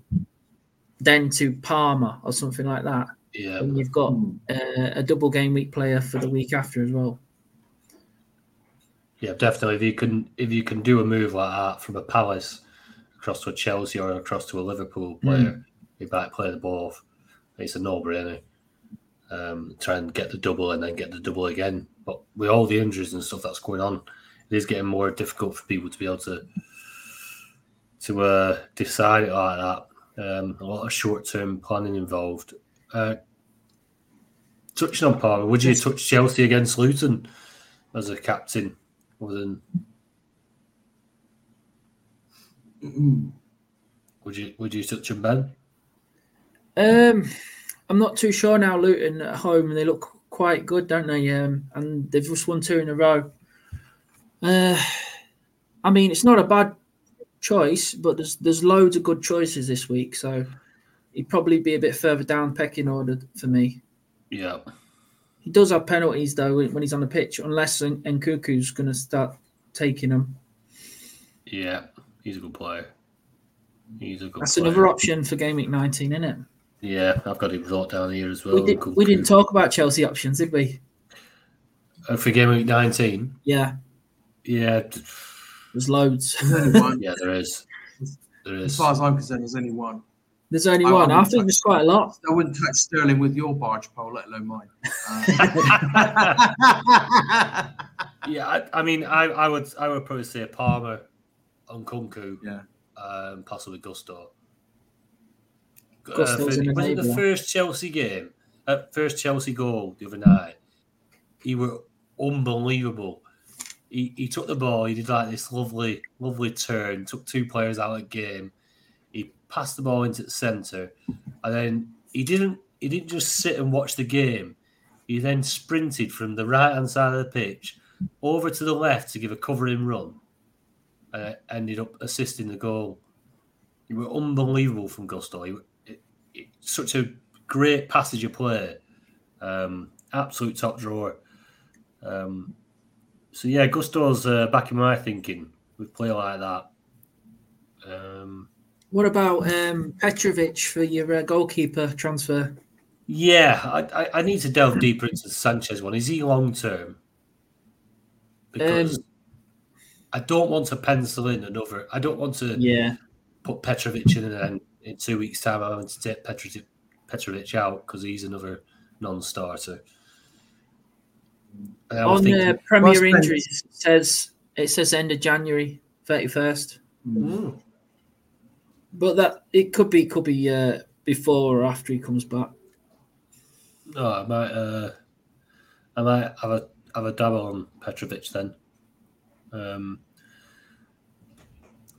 then to Palmer or something like that. yeah. And you've got Hmm. uh, a double game week player for the week after as well. Yeah, definitely. If you can, if you can do a move like that from a Palace across to a Chelsea or across to a Liverpool player, you might play the both. It's a no-brainer. Um, try and get the double and then get the double again. But with all the injuries and stuff that's going on, it is getting more difficult for people to be able to to uh, decide it like that. Um, a lot of short-term planning involved. Uh, touching on Palmer, would you touch Chelsea against Luton as a captain? Other than would you would you touch him, Ben? Um, I'm not too sure now. Luton at home, and they look quite good, don't they? Um, and they've just won two in a row. Uh, I mean, it's not a bad choice, but there's there's loads of good choices this week, so he'd probably be a bit further down pecking order for me. Yeah, He does have penalties though when he's on the pitch, unless Nkunku's going to start taking them. yeah, he's a good player. He's a good. That's player. another option for game week 19, isn't it? Yeah, I've got him wrote down here as well. we, did, we didn't talk about Chelsea options, did we? Uh, for game week nineteen. Yeah, Yeah, t- there's loads. There's only one. yeah, there is. There As far as I'm concerned, there's only one. There's only I- I one. I, think there's quite a lot. I wouldn't touch Sterling with your barge pole, let alone mine. Uh, Yeah, I, I mean, I, I would I would probably say Palmer, Nkunku, yeah. um, possibly Gusto. Uh, Gusto's for- an was it the first Chelsea game, uh, first Chelsea goal the other night? He were unbelievable. He, he took the ball. He did like this lovely, lovely turn. Took two players out of game. He passed the ball into the centre, and then he didn't. He didn't just sit and watch the game. He then sprinted from the right hand side of the pitch over to the left to give a covering run, and ended up assisting the goal. He were unbelievable from Gusto. He, such a great passage of play, um, absolute top drawer. Um, so yeah, Gusto's uh, back in my thinking with play like that. Um, What about um, Petrovic for your uh, goalkeeper transfer? yeah, I, I, I need to delve deeper into the Sanchez one. Is he long term? Because Um, I don't want to pencil in another. I don't want to Yeah, put Petrovic in and then in two weeks' time I'm to take Petrovic, Petrovic out because he's another non-starter. And I was on thinking, uh, Premier Ross Bent- injuries it says it says end of January thirty first, "Hmm, but that it could be could be uh, before or after he comes back. no, I might, uh, I might have a have a dabble on Petrovic then. Um,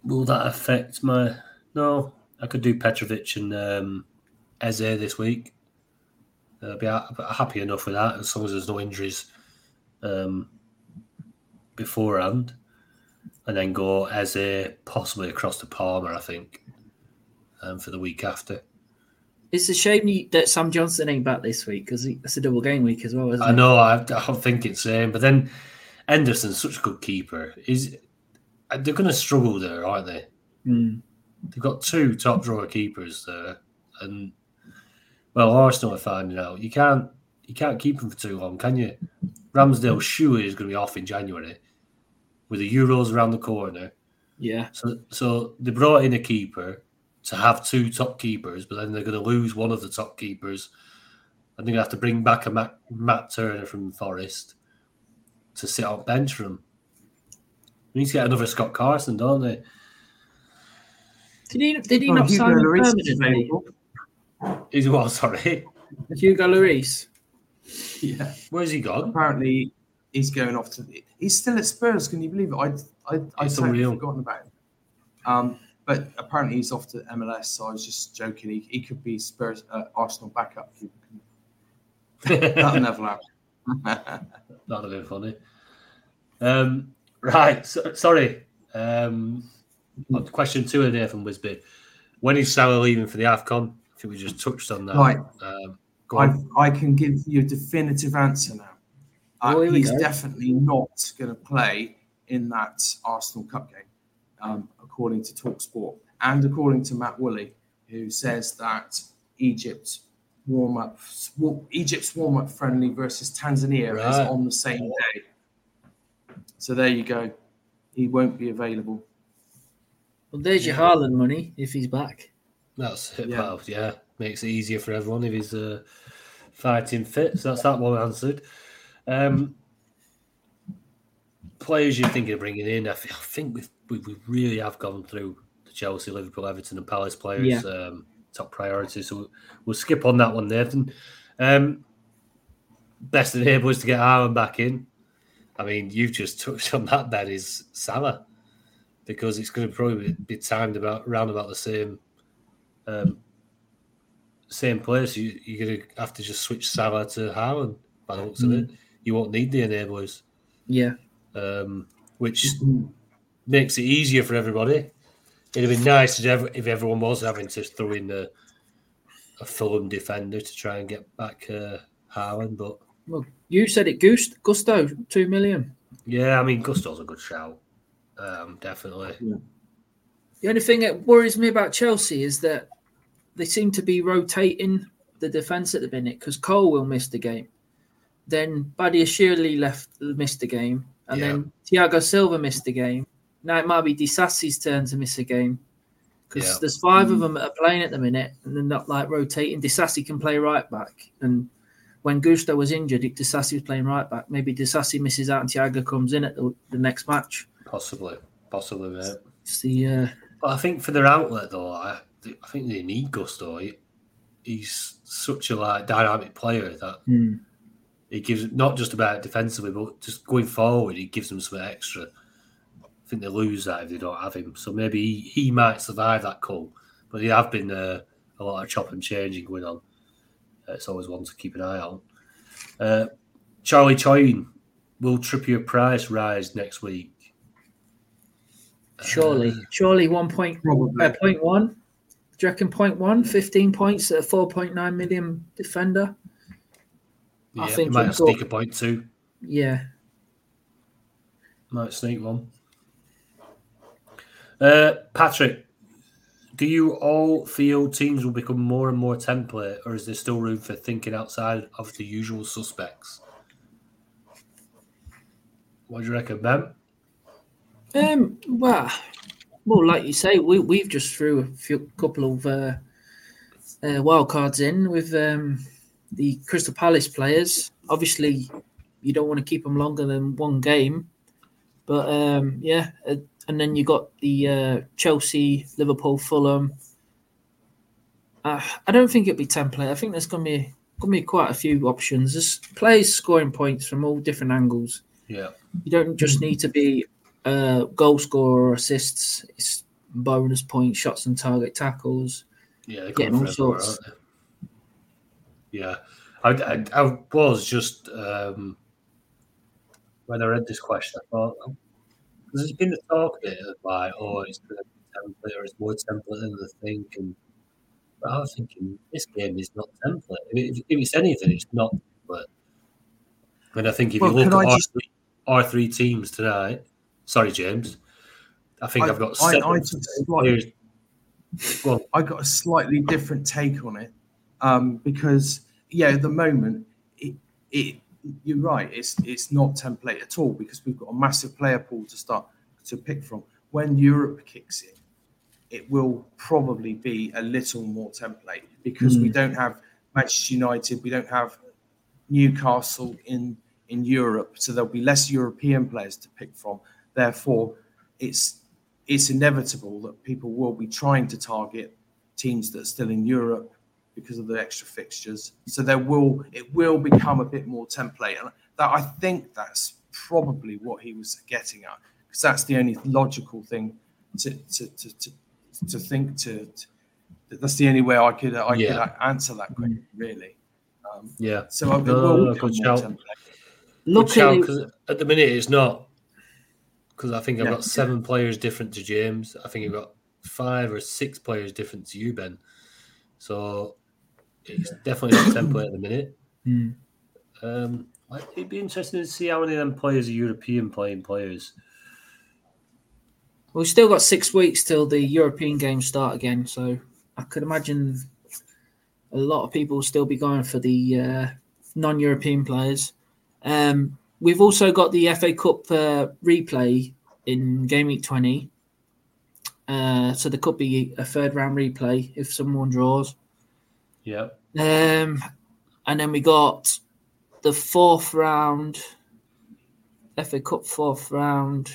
will that affect my? No, I could do Petrovic and um, Eze this week. I'd be ha- happy enough with that as long as there's no injuries um, beforehand, and then go as a possibly across to Palmer. I think um, for the week after. It's a shame you- that Sam Johnstone ain't back this week because it's a double game week as well, isn't I it? know. I, I'm thinking same, but then Henderson's such a good keeper. Is they're going to struggle there, aren't they? Mm. They've got two top drawer keepers there, and well, Arsenal are finding out you can't you can't keep them for too long, can you? Ramsdale surely is going to be off in January with the Euros around the corner. Yeah, So, so they brought in a keeper to have two top keepers, but then they're going to lose one of the top keepers, and they're going to have to bring back a Matt, Matt Turner from Forest to sit on bench for them. We need to get another Scott Carson, don't they? did he did he Oh, not Hugo sign him Lloris is permanently? available. He's what? Sorry, Hugo Lloris. Yeah. where's he gone? Apparently, he's going off to. He's still at Spurs. Can you believe it? I I I It's totally unreal. forgotten about him. Um, but apparently he's off to MLS. So I was just joking. He, he could be Spurs uh, Arsenal backup. That'll never happen. That'd have been funny. Um, right, so, sorry. Um, question two of there from Wisby. When is Salah leaving for the AFCON? I think we just touched on that. Right. Um, I. I can give you a definitive answer now. Uh, Oh, here we he's go. definitely not going to play in that Arsenal Cup game, um, according to Talksport and according to Matt Woolley, who says that Egypt warm up, Egypt's warm up friendly versus Tanzania is on the same day. So there you go. He won't be available. Well, there's your Haaland money if he's back. That's it, Yeah. pal. Yeah, makes it easier for everyone if he's uh, fighting fit. So that's that one answered. Um, players you're thinking of bringing in, I, thi- I think we've, we, we really have gone through the Chelsea, Liverpool, Everton, and Palace players. Yeah. Um, top priority. So we'll, we'll skip on that one, Nathan. Um, best enablers to get Aaron back in. I mean, you've just touched on that. That is Salah, because it's going to probably be timed about around about the same um, same place. You, you're going to have to just switch Salah to Haaland by the looks of it. You won't need the enablers, Yeah, um, which makes it easier for everybody. It'd be nice if, ev- if everyone was having to throw in a, a Fulham defender to try and get back uh, Haaland, but well, you said it, Gust- Gusto, two million. yeah, I mean Gusto's a good shout, um, definitely. The only thing that worries me about Chelsea is that they seem to be rotating the defence at the minute because Colwill miss the game. Then Badiashile left missed the game, and then Thiago Silva missed the game. Now it might be Disasi's turn to miss a game because Yeah. there's five of them that are playing at the minute, and they're not like rotating. Disasi can play right back, and when Gusto was injured, Disasi was playing right back. Maybe Disassi misses out and Thiago comes in at the, the next match. Possibly, possibly, mate. It's the uh, But I think for their outlet though, I, I think they need Gusto. He, he's such a like dynamic player that hmm. he gives not just about defensively, but just going forward, he gives them some extra. I think they lose that if they don't have him. So maybe he, he might survive that call. But there have been uh, a lot of chop and changing going on. Uh, it's always one to keep an eye on. Uh, Charlie Choyne, will Trippier price rise next week? Surely, Uh, surely one point, Probably. uh, point one. Do you reckon point one? 15 points at a 4.9 million defender? yeah, I think might have go- sneak a point too. Yeah. Might sneak one. Uh, Patrick, do you all feel teams will become more and more template, or is there still room for thinking outside of the usual suspects? What do you reckon, Ben? Um, well, well, like you say, we we've just threw a few couple of uh, uh, wild cards in with um, the Crystal Palace players. Obviously, you don't want to keep them longer than one game, but um, yeah, uh, and then you got the uh, Chelsea, Liverpool, Fulham. Uh, I don't think it'll be template. I think there's going to be going to be quite a few options. There's players scoring points from all different angles. Yeah, You don't just need to be a goal scorer assists. It's bonus points, shots and target tackles. yeah, they're Getting all sorts. aren't they? Yeah, I, I, I was just um, when I read this question, I thought because there's been a talk of it of like, oh, it's the template or it's more template than the think, and but I was thinking this game is not template. If, if it's anything, it's not template. And I think if Well, you look at I our, just- three, our three teams tonight, sorry, James, I think I, have got I- I took slight- players. Go on. I got a slightly different take on it um, because, yeah, at the moment, it, it you're right. It's it's not template at all because we've got a massive player pool to start to pick from. When Europe kicks in, it will probably be a little more template because we don't have Manchester United, we don't have Newcastle in in Europe, so there'll be less European players to pick from. Therefore, it's it's inevitable that people will be trying to target teams that are still in Europe because of the extra fixtures. So there will it will become a bit more template, and that I think that's probably what he was getting at because that's the only logical thing to to to, to, to think to, to. That's the only way I could I Yeah. could answer that question really. Um, Yeah. so it No, will no, no, become good more shout. template. Good shout, Luckily, 'cause at the minute it's not. Because I think I've Yeah. got seven players different to James. I think I've got five or six players different to you, Ben. So it's definitely not template at the minute. Hmm. Um, like, it'd be interesting to see how many of them players are European playing players. we've still got six weeks till the European games start again, so I could imagine a lot of people will still be going for the uh, non-European players. Um, we've also got the FA Cup uh, replay in Game Week 20. Uh, so there could be a third round replay if someone draws. Yeah. Um, and then we got the fourth round, FA Cup fourth round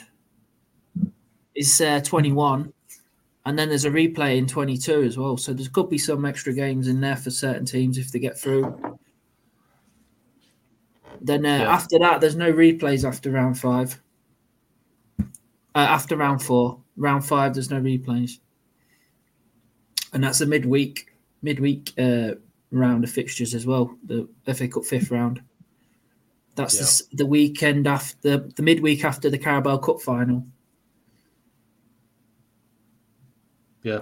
is uh, 21. And then there's a replay in 22 as well. So there could be some extra games in there for certain teams if they get through. Then uh, Yeah. after that, there's no replays after round five. Uh, after round four, round five, there's no replays, and that's a midweek midweek uh, round of fixtures as well. The FA Cup fifth round. That's the, the weekend after the midweek after the Carabao Cup final. Yeah.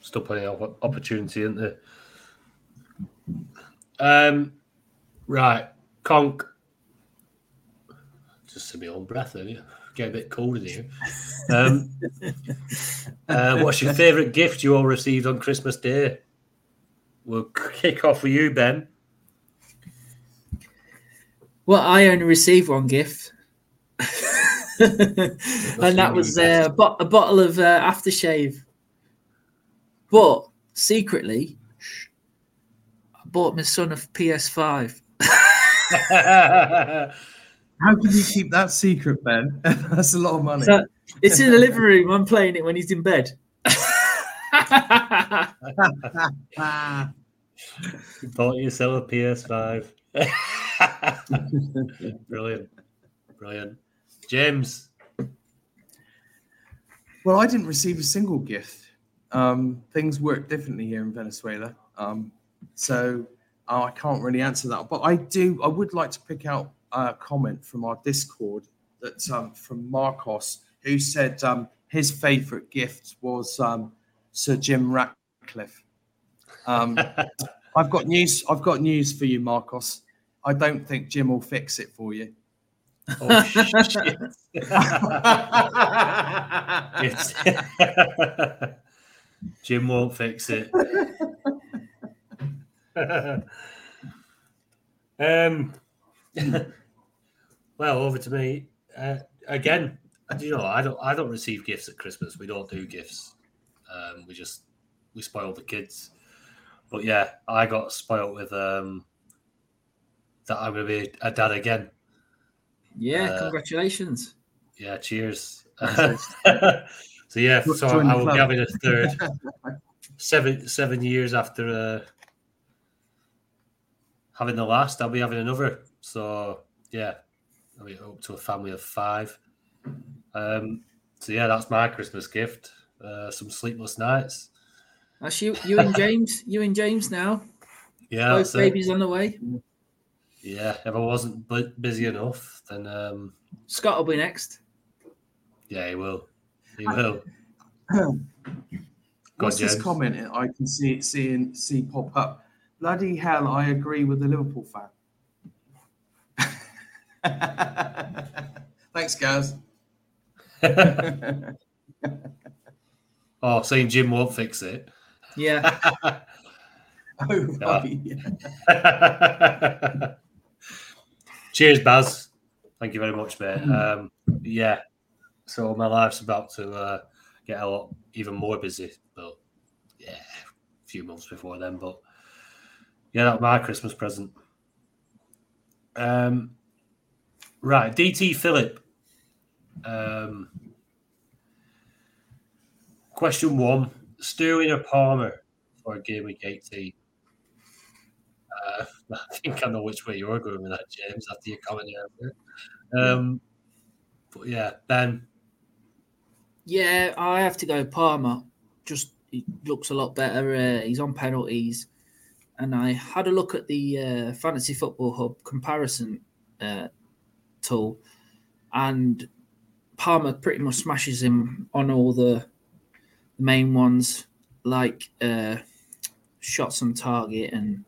Still plenty of opportunity, isn't there? Um, right. Conk. Just to my own breath, there. you? Get a bit cold in here. Um, uh, what's your favourite gift you all received on Christmas Day? We'll kick off with you, Ben. Well, I only received one gift, and that was uh, a, bo- a bottle of uh, aftershave. But secretly, I bought my son a PS5. How can you keep that secret, Ben? That's a lot of money. So it's in the living room. I'm playing it when he's in bed. Ah, You bought yourself a PS5. Brilliant. Brilliant. James. well, I didn't receive a single gift. Um, things work differently here in Venezuela, um, so uh, I can't really answer that. But I do. I would like to pick out a comment from our Discord that um, from Marcos, who said um, his favourite gift was um, Sir Jim Ratcliffe. Um, I've got news. I've got news for you, Marcos. I don't think Jim will fix it for you. Oh shit! Jim won't fix it. um, well, over to me uh, again. You know, I don't. I don't receive gifts at Christmas. We don't do gifts. Um, we just we spoil the kids. But yeah, I got spoiled with um, that I'm going to be a dad again. Yeah, Uh, congratulations. Yeah, cheers. so yeah, so I will be club. having a third seven seven years after uh, having the last. I'll be having another. So yeah, I mean up to a family of five. Um, so yeah, that's my Christmas gift. Uh, some sleepless nights. That's you, you and James. You and James now. Yeah, Both that's it. babies on the way. Yeah, if I wasn't bu- busy enough, then um, Scott will be next. yeah, he will. He will. Go What's this James. comment I can see it see see pop up? Bloody hell! I agree with the Liverpool fan. Thanks, Gaz. Oh, saying Jim won't fix it. Yeah. Oh, right. yeah. Cheers, Baz. Thank you very much, mate. Hmm. Um, yeah, so my life's about to uh, get a lot even more busy, but yeah, a few months before then. But yeah, that's my Christmas present. Um, right, DT Philip. Um, question one: Sterling or Palmer for a game week eighteen? Uh, I think I know which way you're going with that, James. After your comment earlier. Um, but yeah, Ben. Yeah, I have to go Palmer. Just he looks a lot better. Uh, he's on penalties, and I had a look at the uh, Fantasy Football Hub comparison uh, tool, and Palmer pretty much smashes him on all the main ones, like uh, shots on target and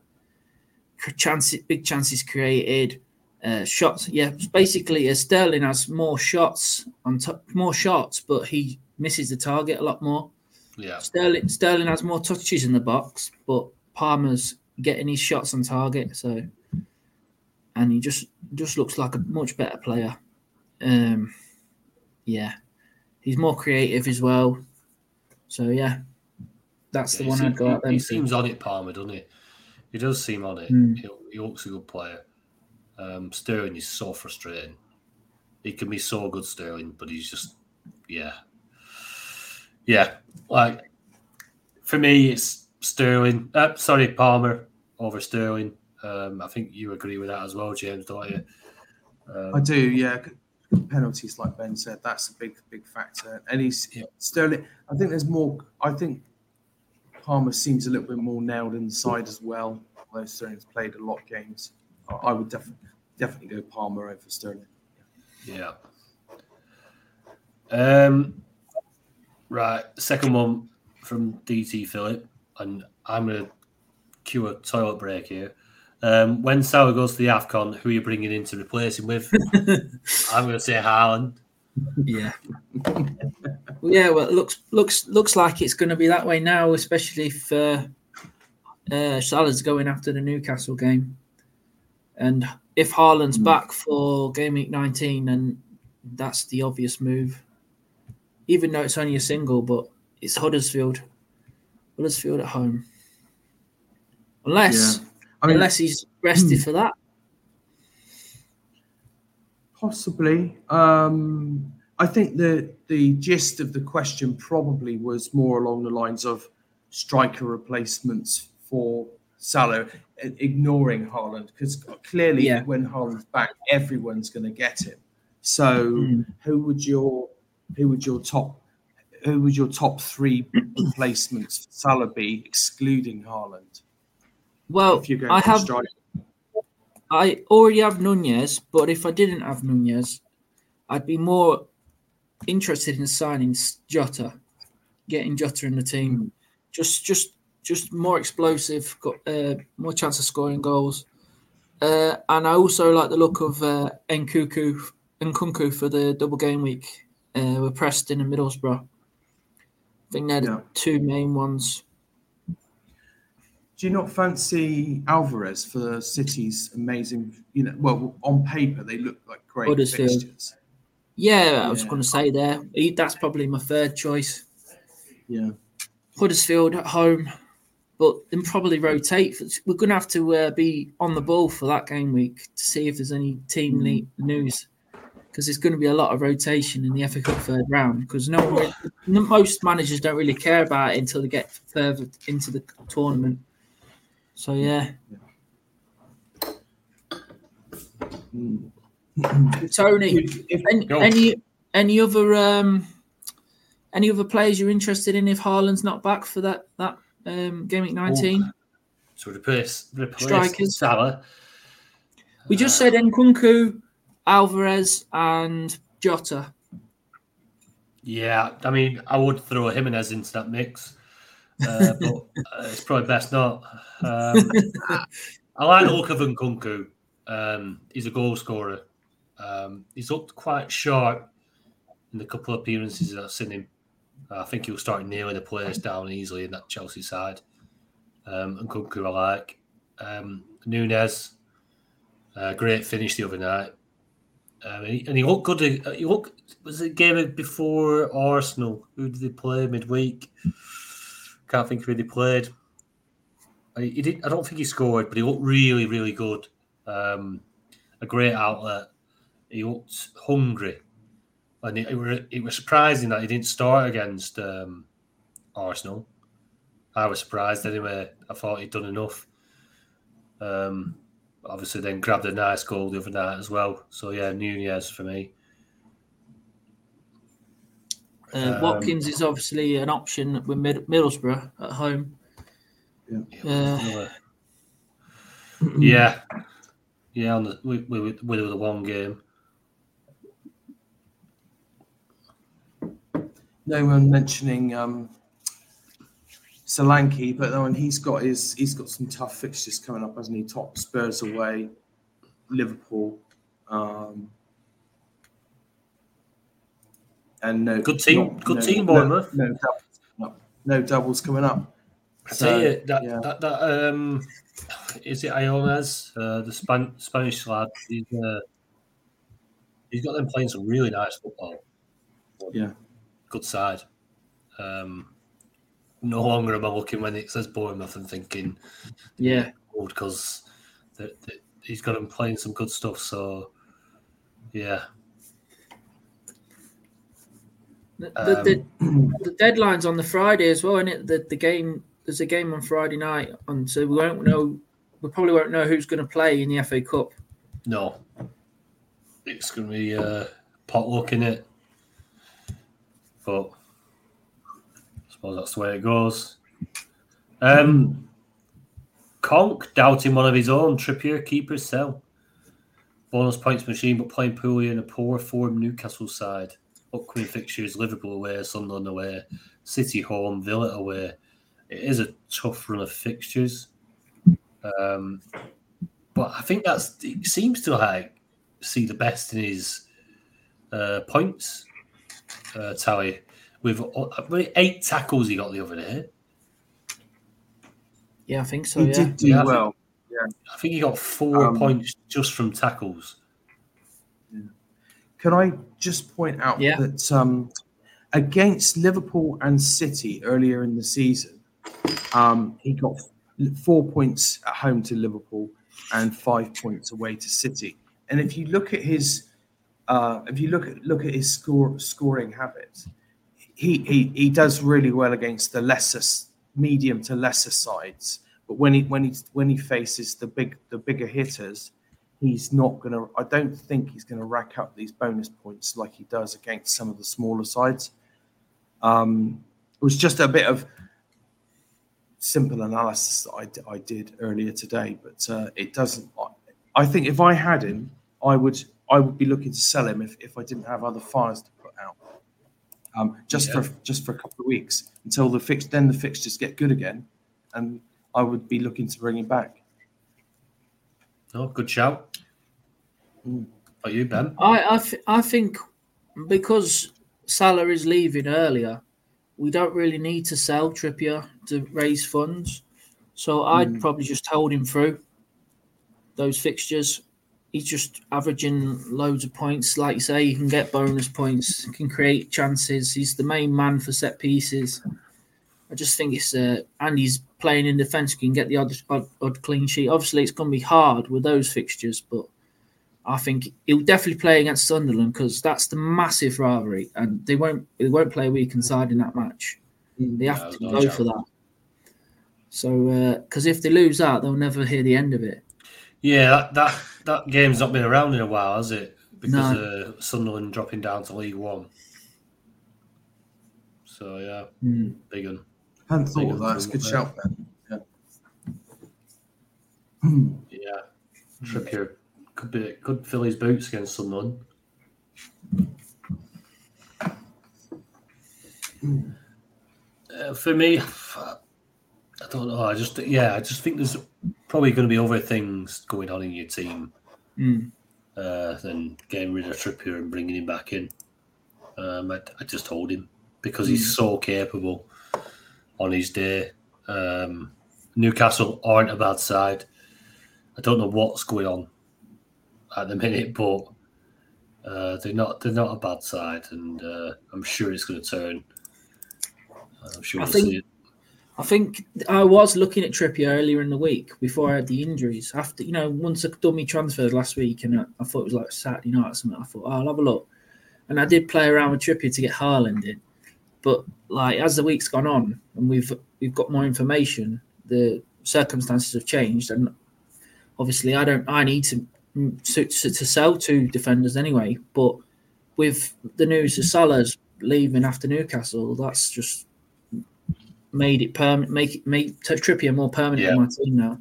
chances, big chances created. Uh, shots, yeah. Basically, uh, Sterling has more shots on top, more shots, but he misses the target a lot more. Yeah, Sterling Sterling has more touches in the box, but Palmer's getting his shots on target. So, and he just just looks like a much better player. Um, yeah, he's more creative as well. So yeah, that's the one seems, I'd go out he, he seems on it, Palmer, doesn't he? He does seem on it. Hmm. He, he looks a good player. Um, Sterling is so frustrating. He can be so good, Sterling, but he's just, yeah, yeah. Like for me, it's Sterling. Uh, sorry, Palmer over Sterling. Um, I think you agree with that as well, James, don't you? Um, I do, yeah. Penalties, like Ben said, that's a big, big factor. And he's Yeah. Sterling. I think there's more. I think Palmer seems a little bit more nailed inside as well. Although Sterling's played a lot of games, I- I would definitely, definitely go Palmer over Sterling. Yeah. Um. Right. Second one from DT Philip, and I'm gonna cue a toilet break here. Um, when Salah goes to the Afcon, who are you bringing in to replace him with? I'm gonna say Haaland. Yeah. Yeah, well, it looks looks looks like it's going to be that way now, especially if uh, uh, Salah's going after the Newcastle game, and if Haaland's back for game week 19, then that's the obvious move. Even though it's only a single, but it's Huddersfield, Huddersfield at home. Unless I mean, unless he's rested for that. Possibly. Um, I think the the gist of the question probably was more along the lines of striker replacements for Salah, ignoring Haaland, because clearly Yeah. when Haaland's back, everyone's going to get him. So, Mm. who would your who would your top who would your top three replacements for Salah be, excluding Haaland? Well, If you're going I have striker, I already have Nunez, but if I didn't have Nunez, I'd be more interested in signing Jota, getting Jota in the team. Just, just, just more explosive, got uh, more chance of scoring goals. Uh, and I also like the look of uh, Nkuku, Nkunku for the double game week uh, with Preston and Middlesbrough. I think they're Yeah. the two main ones. Do you not fancy Alvarez for City's amazing? You know, well, on paper they look like great Huddersfield. fixtures. Yeah, I was going to say there. That's probably my third choice. Yeah, Huddersfield at home, but then probably rotate. We're going to have to uh, be on the ball for that game week to see if there's any team Mm. news because there's going to be a lot of rotation in the FA Cup third round because no one, really- most managers don't really care about it until they get further into the tournament. So yeah. Tony, If- any any, any other um, any other players you're interested in if Haaland's not back for that that um, game week 19? So replace, replace Strikers. Salah. We just said Nkunku, Alvarez, and Jota. Yeah, I mean, I would throw Jimenez into that mix, uh, but uh, it's probably best not. Um, I like the look of Nkunku. Um, he's a goal scorer. Um, he's looked quite sharp in the couple of appearances that I've seen him. I think he'll start nailing the players down easily in that Chelsea side. Um, Nkunku I like. Um, Nunez, uh, great finish the other night. Um, and, he, and he looked good. uh, He looked was it a game before Arsenal? Who did they play midweek? Can't think who they played. Uh, He did. I don't think he scored, but he looked really, really good. Um, a great outlet. He looked hungry, and it, it, were, it was surprising that he didn't start against um, Arsenal. I was surprised anyway. I thought he'd done enough. Um, obviously, then grabbed a nice goal the other night as well. So yeah, Nunez for me. Uh, Um, Watkins is obviously an option with Mid- Middlesbrough at home. Uh, Yeah, yeah. On the with, with, with the one game. no one mentioning um, Solanke, but then he's got his he's got some tough fixtures coming up, hasn't he? Top Spurs away, Liverpool, um, and no Good team- not- good no- team, no- Bournemouth. No, doubles, no, no doubles coming up. I So, tell you that yeah. that, that um, is it Iones, uh, the Span- Spanish lad. He's uh, he's got them playing some really nice football. Yeah. good side. Um, no longer am I looking when it says Bournemouth and thinking, yeah, because he's got him playing some good stuff. So, yeah, the, the, the, the deadline's on the Friday as well, and it the, the game there's a game on Friday night, and so we won't know. We probably won't know who's going to play in the FA Cup. no, it's going to be uh, potluck in it. But I suppose that's the way it goes. Um, Conk doubting one of his own. Trippier keepers sell. Bonus points machine, but playing poorly in a poor form Newcastle side. Upcoming fixtures: Liverpool away, Sunderland away, City home, Villa away. It is a tough run of fixtures. Um, but I think that's he seems to like see the best in his uh, points uh, tally with uh, eight tackles he got the other day. Yeah, I think so. he yeah, did do Yeah, I think- well. I think he got four Um, points just from tackles. Can I just point out Yeah. that um, against Liverpool and City earlier in the season, um, he got four points at home to Liverpool and five points away to City. And if you look at his, uh, if you look at look at his score scoring habits, he, he he does really well against the lesser, medium to lesser sides. But when he when he when he faces the big the bigger hitters, he's not going to i don't think he's going to rack up these bonus points like he does against some of the smaller sides um, it was just a bit of simple analysis that I did earlier today but uh, it doesn't I, I think if i had him i would i would be looking to sell him if, if i didn't have other fires to put out um, just Yeah. for just for a couple of weeks until the fix then the fixtures get good again and i would be looking to bring him back Oh, good shout. Are you, Ben? I I, th- I think because Salah is leaving earlier, we don't really need to sell Trippier to raise funds. So I'd probably just hold him through those fixtures. He's just averaging loads of points. Like you say, he can get bonus points, can create chances. He's the main man for set pieces. I just think it's uh, and he's playing in defence. Can get the odd, odd, odd clean sheet. Obviously, it's going to be hard with those fixtures, but I think he'll definitely play against Sunderland because that's the massive rivalry, and they won't they won't play a weakened side in that match. They have No, to go for that. So, because if they lose that, they'll never hear the end of it. Yeah, that, that that game's not been around in a while, has it? Because No. uh, Sunderland dropping down to League One. So yeah, Mm. big one. hadn't thought of that. It's a good improvement shout, Ben. Yeah. Yeah, Trippier could be could fill his boots against someone. Uh, for me, I don't know. I just yeah, I just think there's probably going to be other things going on in your team Mm. uh, than getting rid of Trippier and bringing him back in. Um, I, I just hold him because he's so capable on his day. Um, Newcastle aren't a bad side. I don't know what's going on at the minute, but uh, they're not they're not a bad side, and uh, I'm sure it's going to turn. I'm sure I we'll think- see it. I think I was looking at Trippier earlier in the week before I had the injuries. After you know, once I dummy my transfers last week, and I, I thought it was like Saturday night or something. I thought oh, I'll have a look, and I did play around with Trippier to get Haaland in. But like as the week's gone on, and we've we've got more information, the circumstances have changed, and obviously I don't. I need to to, to, to sell two defenders anyway. But with the news of Salah's leaving after Newcastle, that's just made it permanent. Make it make Trippier more permanent Yeah. in my team now.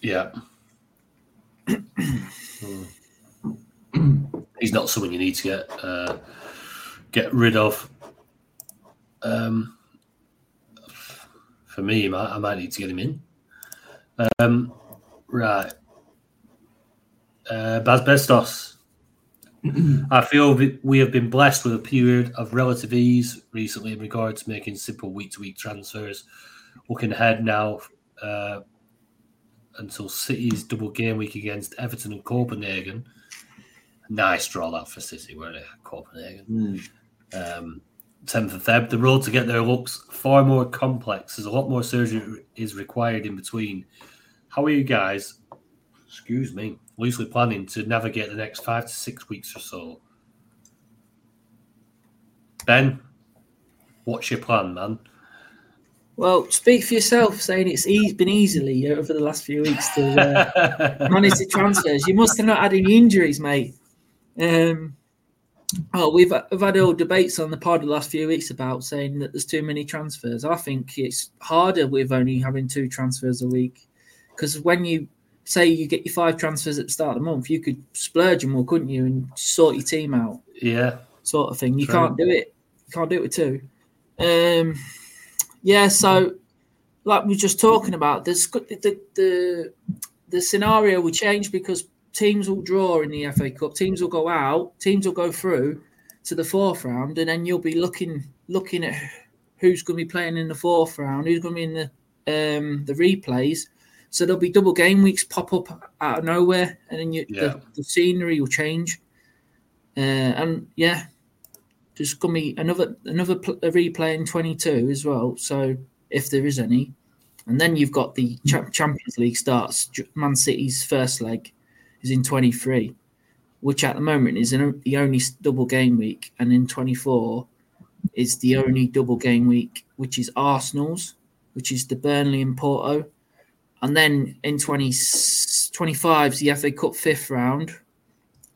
Yeah. Hmm. He's not someone you need to get uh, get rid of. Um, for me, I might, I might need to get him in. Um, right. Uh, Baz Bestos. I feel we have been blessed with a period of relative ease recently in regards to making simple week to week transfers. Looking ahead now, uh, until City's double game week against Everton and Copenhagen. Nice draw that for City, weren't it? Copenhagen. Um, 10th of Feb. The road to get there looks far more complex. There's a lot more surgery is required in between. How are you guys, excuse me, loosely planning to navigate the next five to six weeks or so? Ben, what's your plan, man? Well, speak for yourself, saying it's e- been easily over the last few weeks to uh, manage the transfers. You must have not had any injuries, mate. Um, oh, we've, we've had all debates on the pod the last few weeks about saying that there's too many transfers. I think it's harder with only having two transfers a week because when you say you get your five transfers at the start of the month, you could splurge them more, couldn't you, and sort your team out, yeah, sort of thing. You True. can't do it. You can't do it with two. Um, yeah, so like we were just talking about, there's the the the, the scenario will change because teams will draw in the FA Cup, teams will go out, teams will go through to the fourth round, and then you'll be looking looking at who's going to be playing in the fourth round, who's going to be in the um, the replays. So there'll be double game weeks pop up out of nowhere, and then you, Yeah. the, the scenery will change. Uh, and yeah, there's to be another another pl- a replay in 22 as well. So if there is any, and then you've got the cha- Champions League starts. Man City's first leg is in 23, which at the moment is in the only double game week, and in 24 is the only double game week, which is Arsenal's, which is the Burnley and Porto, and then in 20, 25 is the FA Cup fifth round.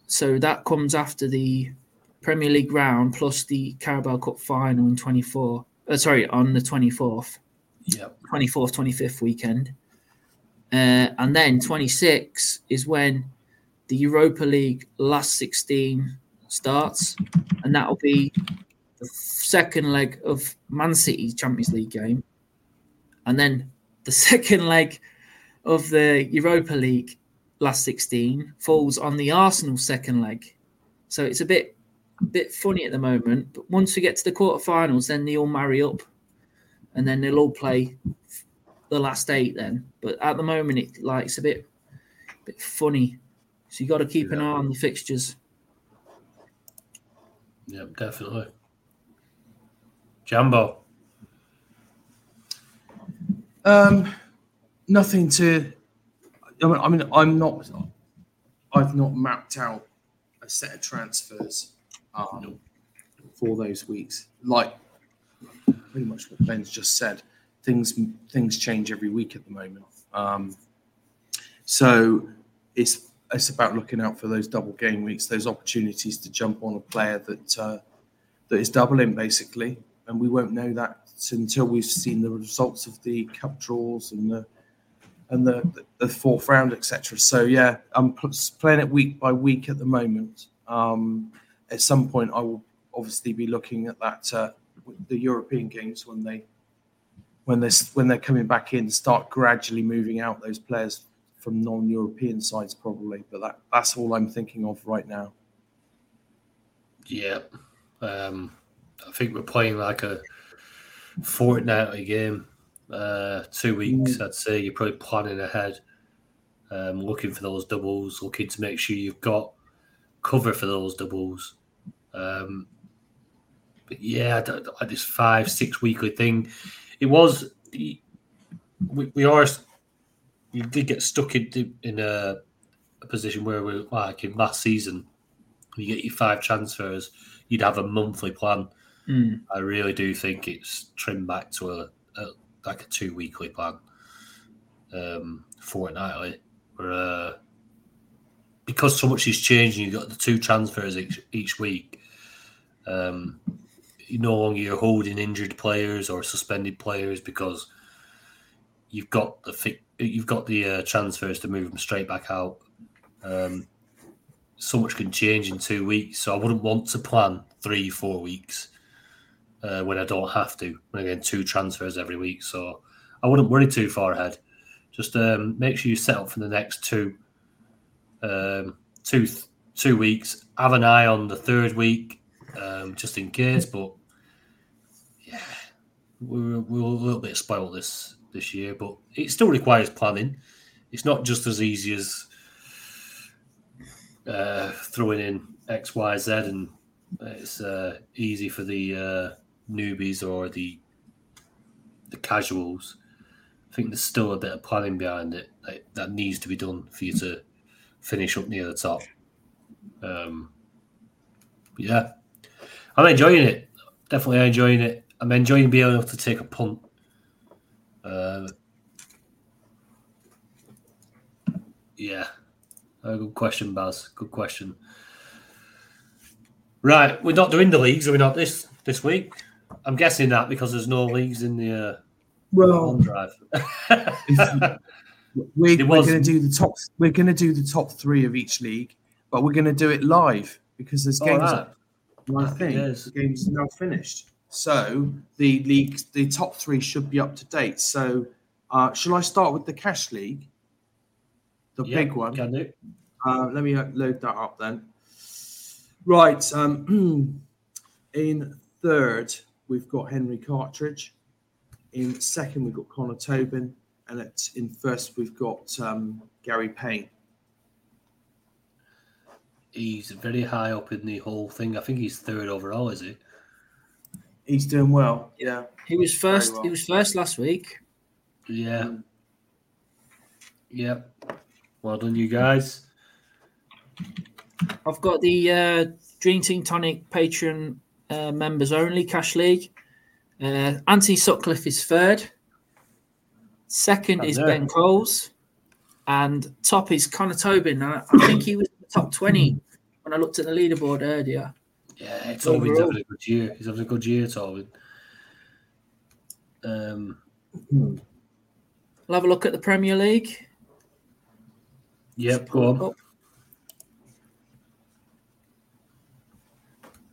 So that comes after the Premier League round plus the Carabao Cup final in 24. Uh, sorry, on the 24th, yeah, 24th, 25th weekend. Uh, and then 26 is when the Europa League last 16 starts. And that'll be the second leg of Man City's Champions League game. And then the second leg of the Europa League last 16 falls on the Arsenal second leg. So it's a bit bit funny at the moment. But once we get to the quarterfinals, then they all marry up and then they'll all play the last eight then. But at the moment it like it's a bit bit funny. So you gotta keep an eye on the fixtures. Yeah, definitely. Jumbo. Um, nothing to. I mean, I mean, I'm not. I've not mapped out a set of transfers um, for those weeks. Like pretty much what Ben's just said. Things things change every week at the moment. Um, so it's it's about looking out for those double game weeks, those opportunities to jump on a player that uh, that is doubling basically, and we won't know that until we've seen the results of the cup draws and the and the the fourth round, etc. So yeah, I'm playing it week by week at the moment. Um, at some point, I will obviously be looking at that uh, the European games when they when they when they're coming back in, start gradually moving out those players from non-European sides, probably. But that that's all I'm thinking of right now. Yeah, um, I think we're playing like a fortnightly game. Uh, two weeks, mm. I'd say you're probably planning ahead, um, looking for those doubles, looking to make sure you've got cover for those doubles. Um, but yeah, this five, six weekly thing, it was. We, we are. You did get stuck in in a, a position where we're like in last season. You get your five transfers, you'd have a monthly plan Mm. I really do think it's trimmed back to a, a like a two weekly plan, um, fortnightly, where uh, because so much is changing. You've got the two transfers each, each week. Um, you no longer you're holding injured players or suspended players because you've got the fi- you've got the uh, transfers to move them straight back out. Um, so much can change in two weeks, so I wouldn't want to plan three, four weeks uh, when I don't have to. When I get two transfers every week, so I wouldn't worry too far ahead. Just um, make sure you set up for the next two, um, two, two weeks. Have an eye on the third week, um, just in case. But yeah, we're, we're a little bit spoiled this this year, but it still requires planning. It's not just as easy as uh, throwing in X, Y, Z, and it's uh, easy for the uh, newbies or the the casuals, I think there's still a bit of planning behind it that, needs to be done for you to finish up near the top. Um, yeah, I'm enjoying it. Definitely enjoying it. I'm enjoying being able to take a punt. Uh, yeah, uh, good question, Baz. Good question. Right, we're not doing the leagues, are we not this this week? I'm guessing that because there's no leagues in the uh, well drive. we're, we're going to do the top. We're going to do the top three of each league, but we're going to do it live because there's games. Right. I think the game's now finished, so the league, the top three should be up to date. So, uh, shall I start with the cash league, the yeah, big one? Can do. Uh, let me load that up then. Right, um, in third, we've got Henry Cartridge. In second, we've got Connor Tobin. And at, in first, we've got um, Gary Payne. He's very high up in the whole thing. I think he's third overall, is he? He's doing well. Yeah. He was first. Well. He was first last week. Yeah. Um, yep. Well done, you guys. I've got the uh, Dream Team Tonic Patreon uh, members only cash league. Uh, Anthony Sutcliffe is third. Second is Ben Coles. And top is Connor Tobin. I, I think he was in the top 20 when I looked at the leaderboard earlier. Yeah, Tobin's having a good year. He's having a good year, Tobin. Um, we'll have a look at the Premier League. Yep, go on.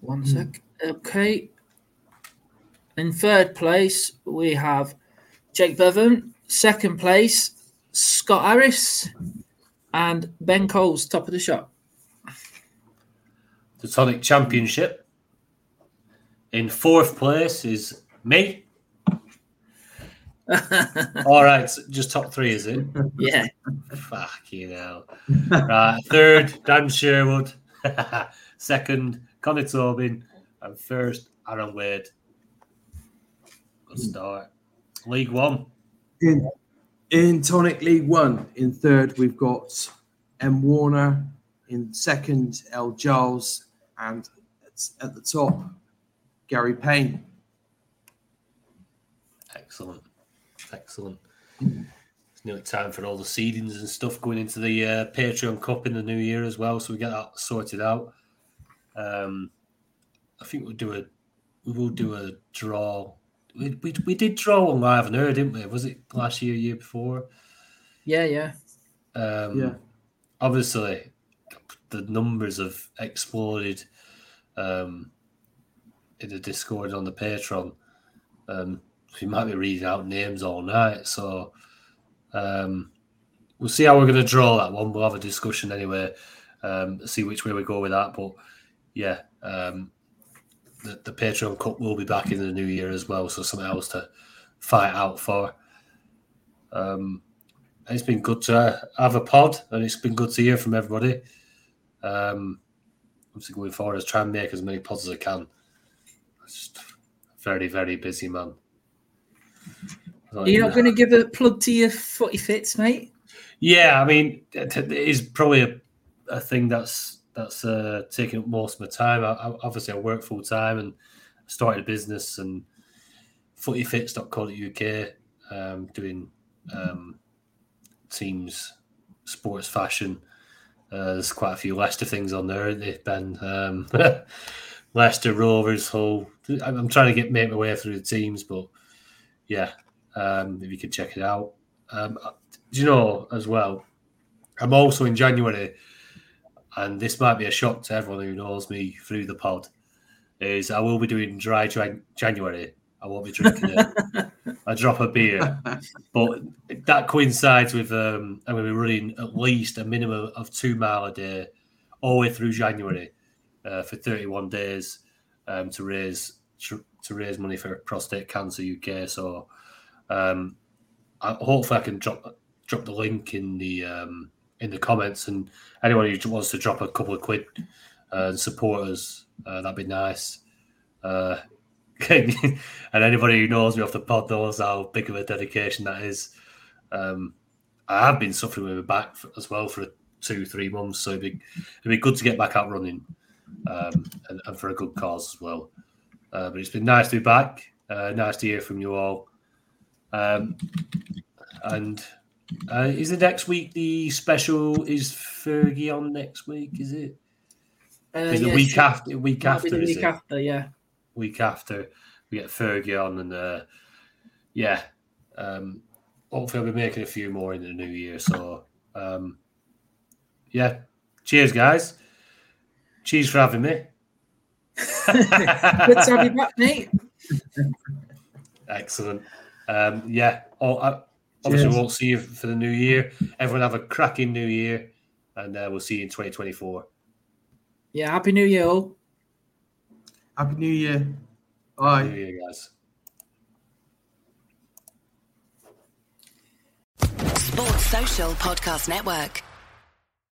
One sec. Okay. In third place, we have Jake Bevan. Second place, Scott Harris. And Ben Cole's top of the shop. The Tonic Championship. In fourth place is me. All right, so just top three, is it? yeah. Fuck you know. Right, third, Dan Sherwood. Second, Conor Tobin. And first, Aaron Wade. Good start. League One. In, in Tonic League One, in third, we've got M. Warner. In second, L. Giles. And at, at the top, Gary Payne. Excellent. Excellent. It's nearly time for all the seedings and stuff going into the uh, Patreon Cup in the new year as well. So we get that sorted out. Um, I think we'll do a we will do a draw. We, we, we did draw one live and heard, didn't we? Was it last year, year before? Yeah, yeah. Um, Yeah. Obviously, the numbers have exploded um, in the Discord on the Patreon. Um, we might be reading out names all night, so um, we'll see how we're going to draw that one. We'll have a discussion anyway, um, see which way we go with that. But yeah, um, the, the Patreon Cup will be back in the new year as well, so something else to fight out for. Um, it's been good to have a pod, and it's been good to hear from everybody. Um, obviously, going forward, is try and make as many pods as I can. It's just very, very busy, man. You're not going to give a plug to your footy fits, mate? Yeah, I mean, it it is probably a, a thing that's that's uh, taking up most of my time. I, I, obviously, I work full time and started a business and footyfits.co.uk, um, doing um, teams, sports, fashion. Uh, there's quite a few Leicester things on there, aren't there, Ben? Um, Leicester Rovers, Hull. I'm trying to get make my way through the teams, but yeah, um, if you could check it out. Um, do you know as well? I'm also in January, and this might be a shock to everyone who knows me through the pod. Is I will be doing dry Jan- January. I won't be drinking it. I drop a beer, but that coincides with um, I'm going to be running at least a minimum of two mile a day all the way through January uh, for 31 days um, to raise to, to raise money for Prostate Cancer UK. So um, I, hopefully I can drop drop the link in the um, in the comments, and anyone who wants to drop a couple of quid uh, and support us, uh, that'd be nice. Uh, and anybody who knows me off the pod knows how big of a dedication that is. Um, I have been suffering with my back as well for two, three months, so it'd be, it'd be good to get back out running um, and, and for a good cause as well. Uh, but it's been nice to be back. Uh, nice to hear from you all. Um, and uh, is the next week the special? Is Fergie on next week? Is it? Uh, Is the yeah, week should- after? Week after? the week it? after, yeah. week after we get Fergie on, and uh, yeah, um, hopefully I'll be making a few more in the new year. So um, yeah, cheers, guys. Cheers for having me. Good to have you back, mate. Excellent. Um, yeah, oh, I, obviously Cheers. we won't see you for the new year. Everyone have a cracking new year, and uh, we'll see you in 2024. Yeah, happy New Year, all. Happy New Year. Bye. New year, guys. Sports Social Podcast Network.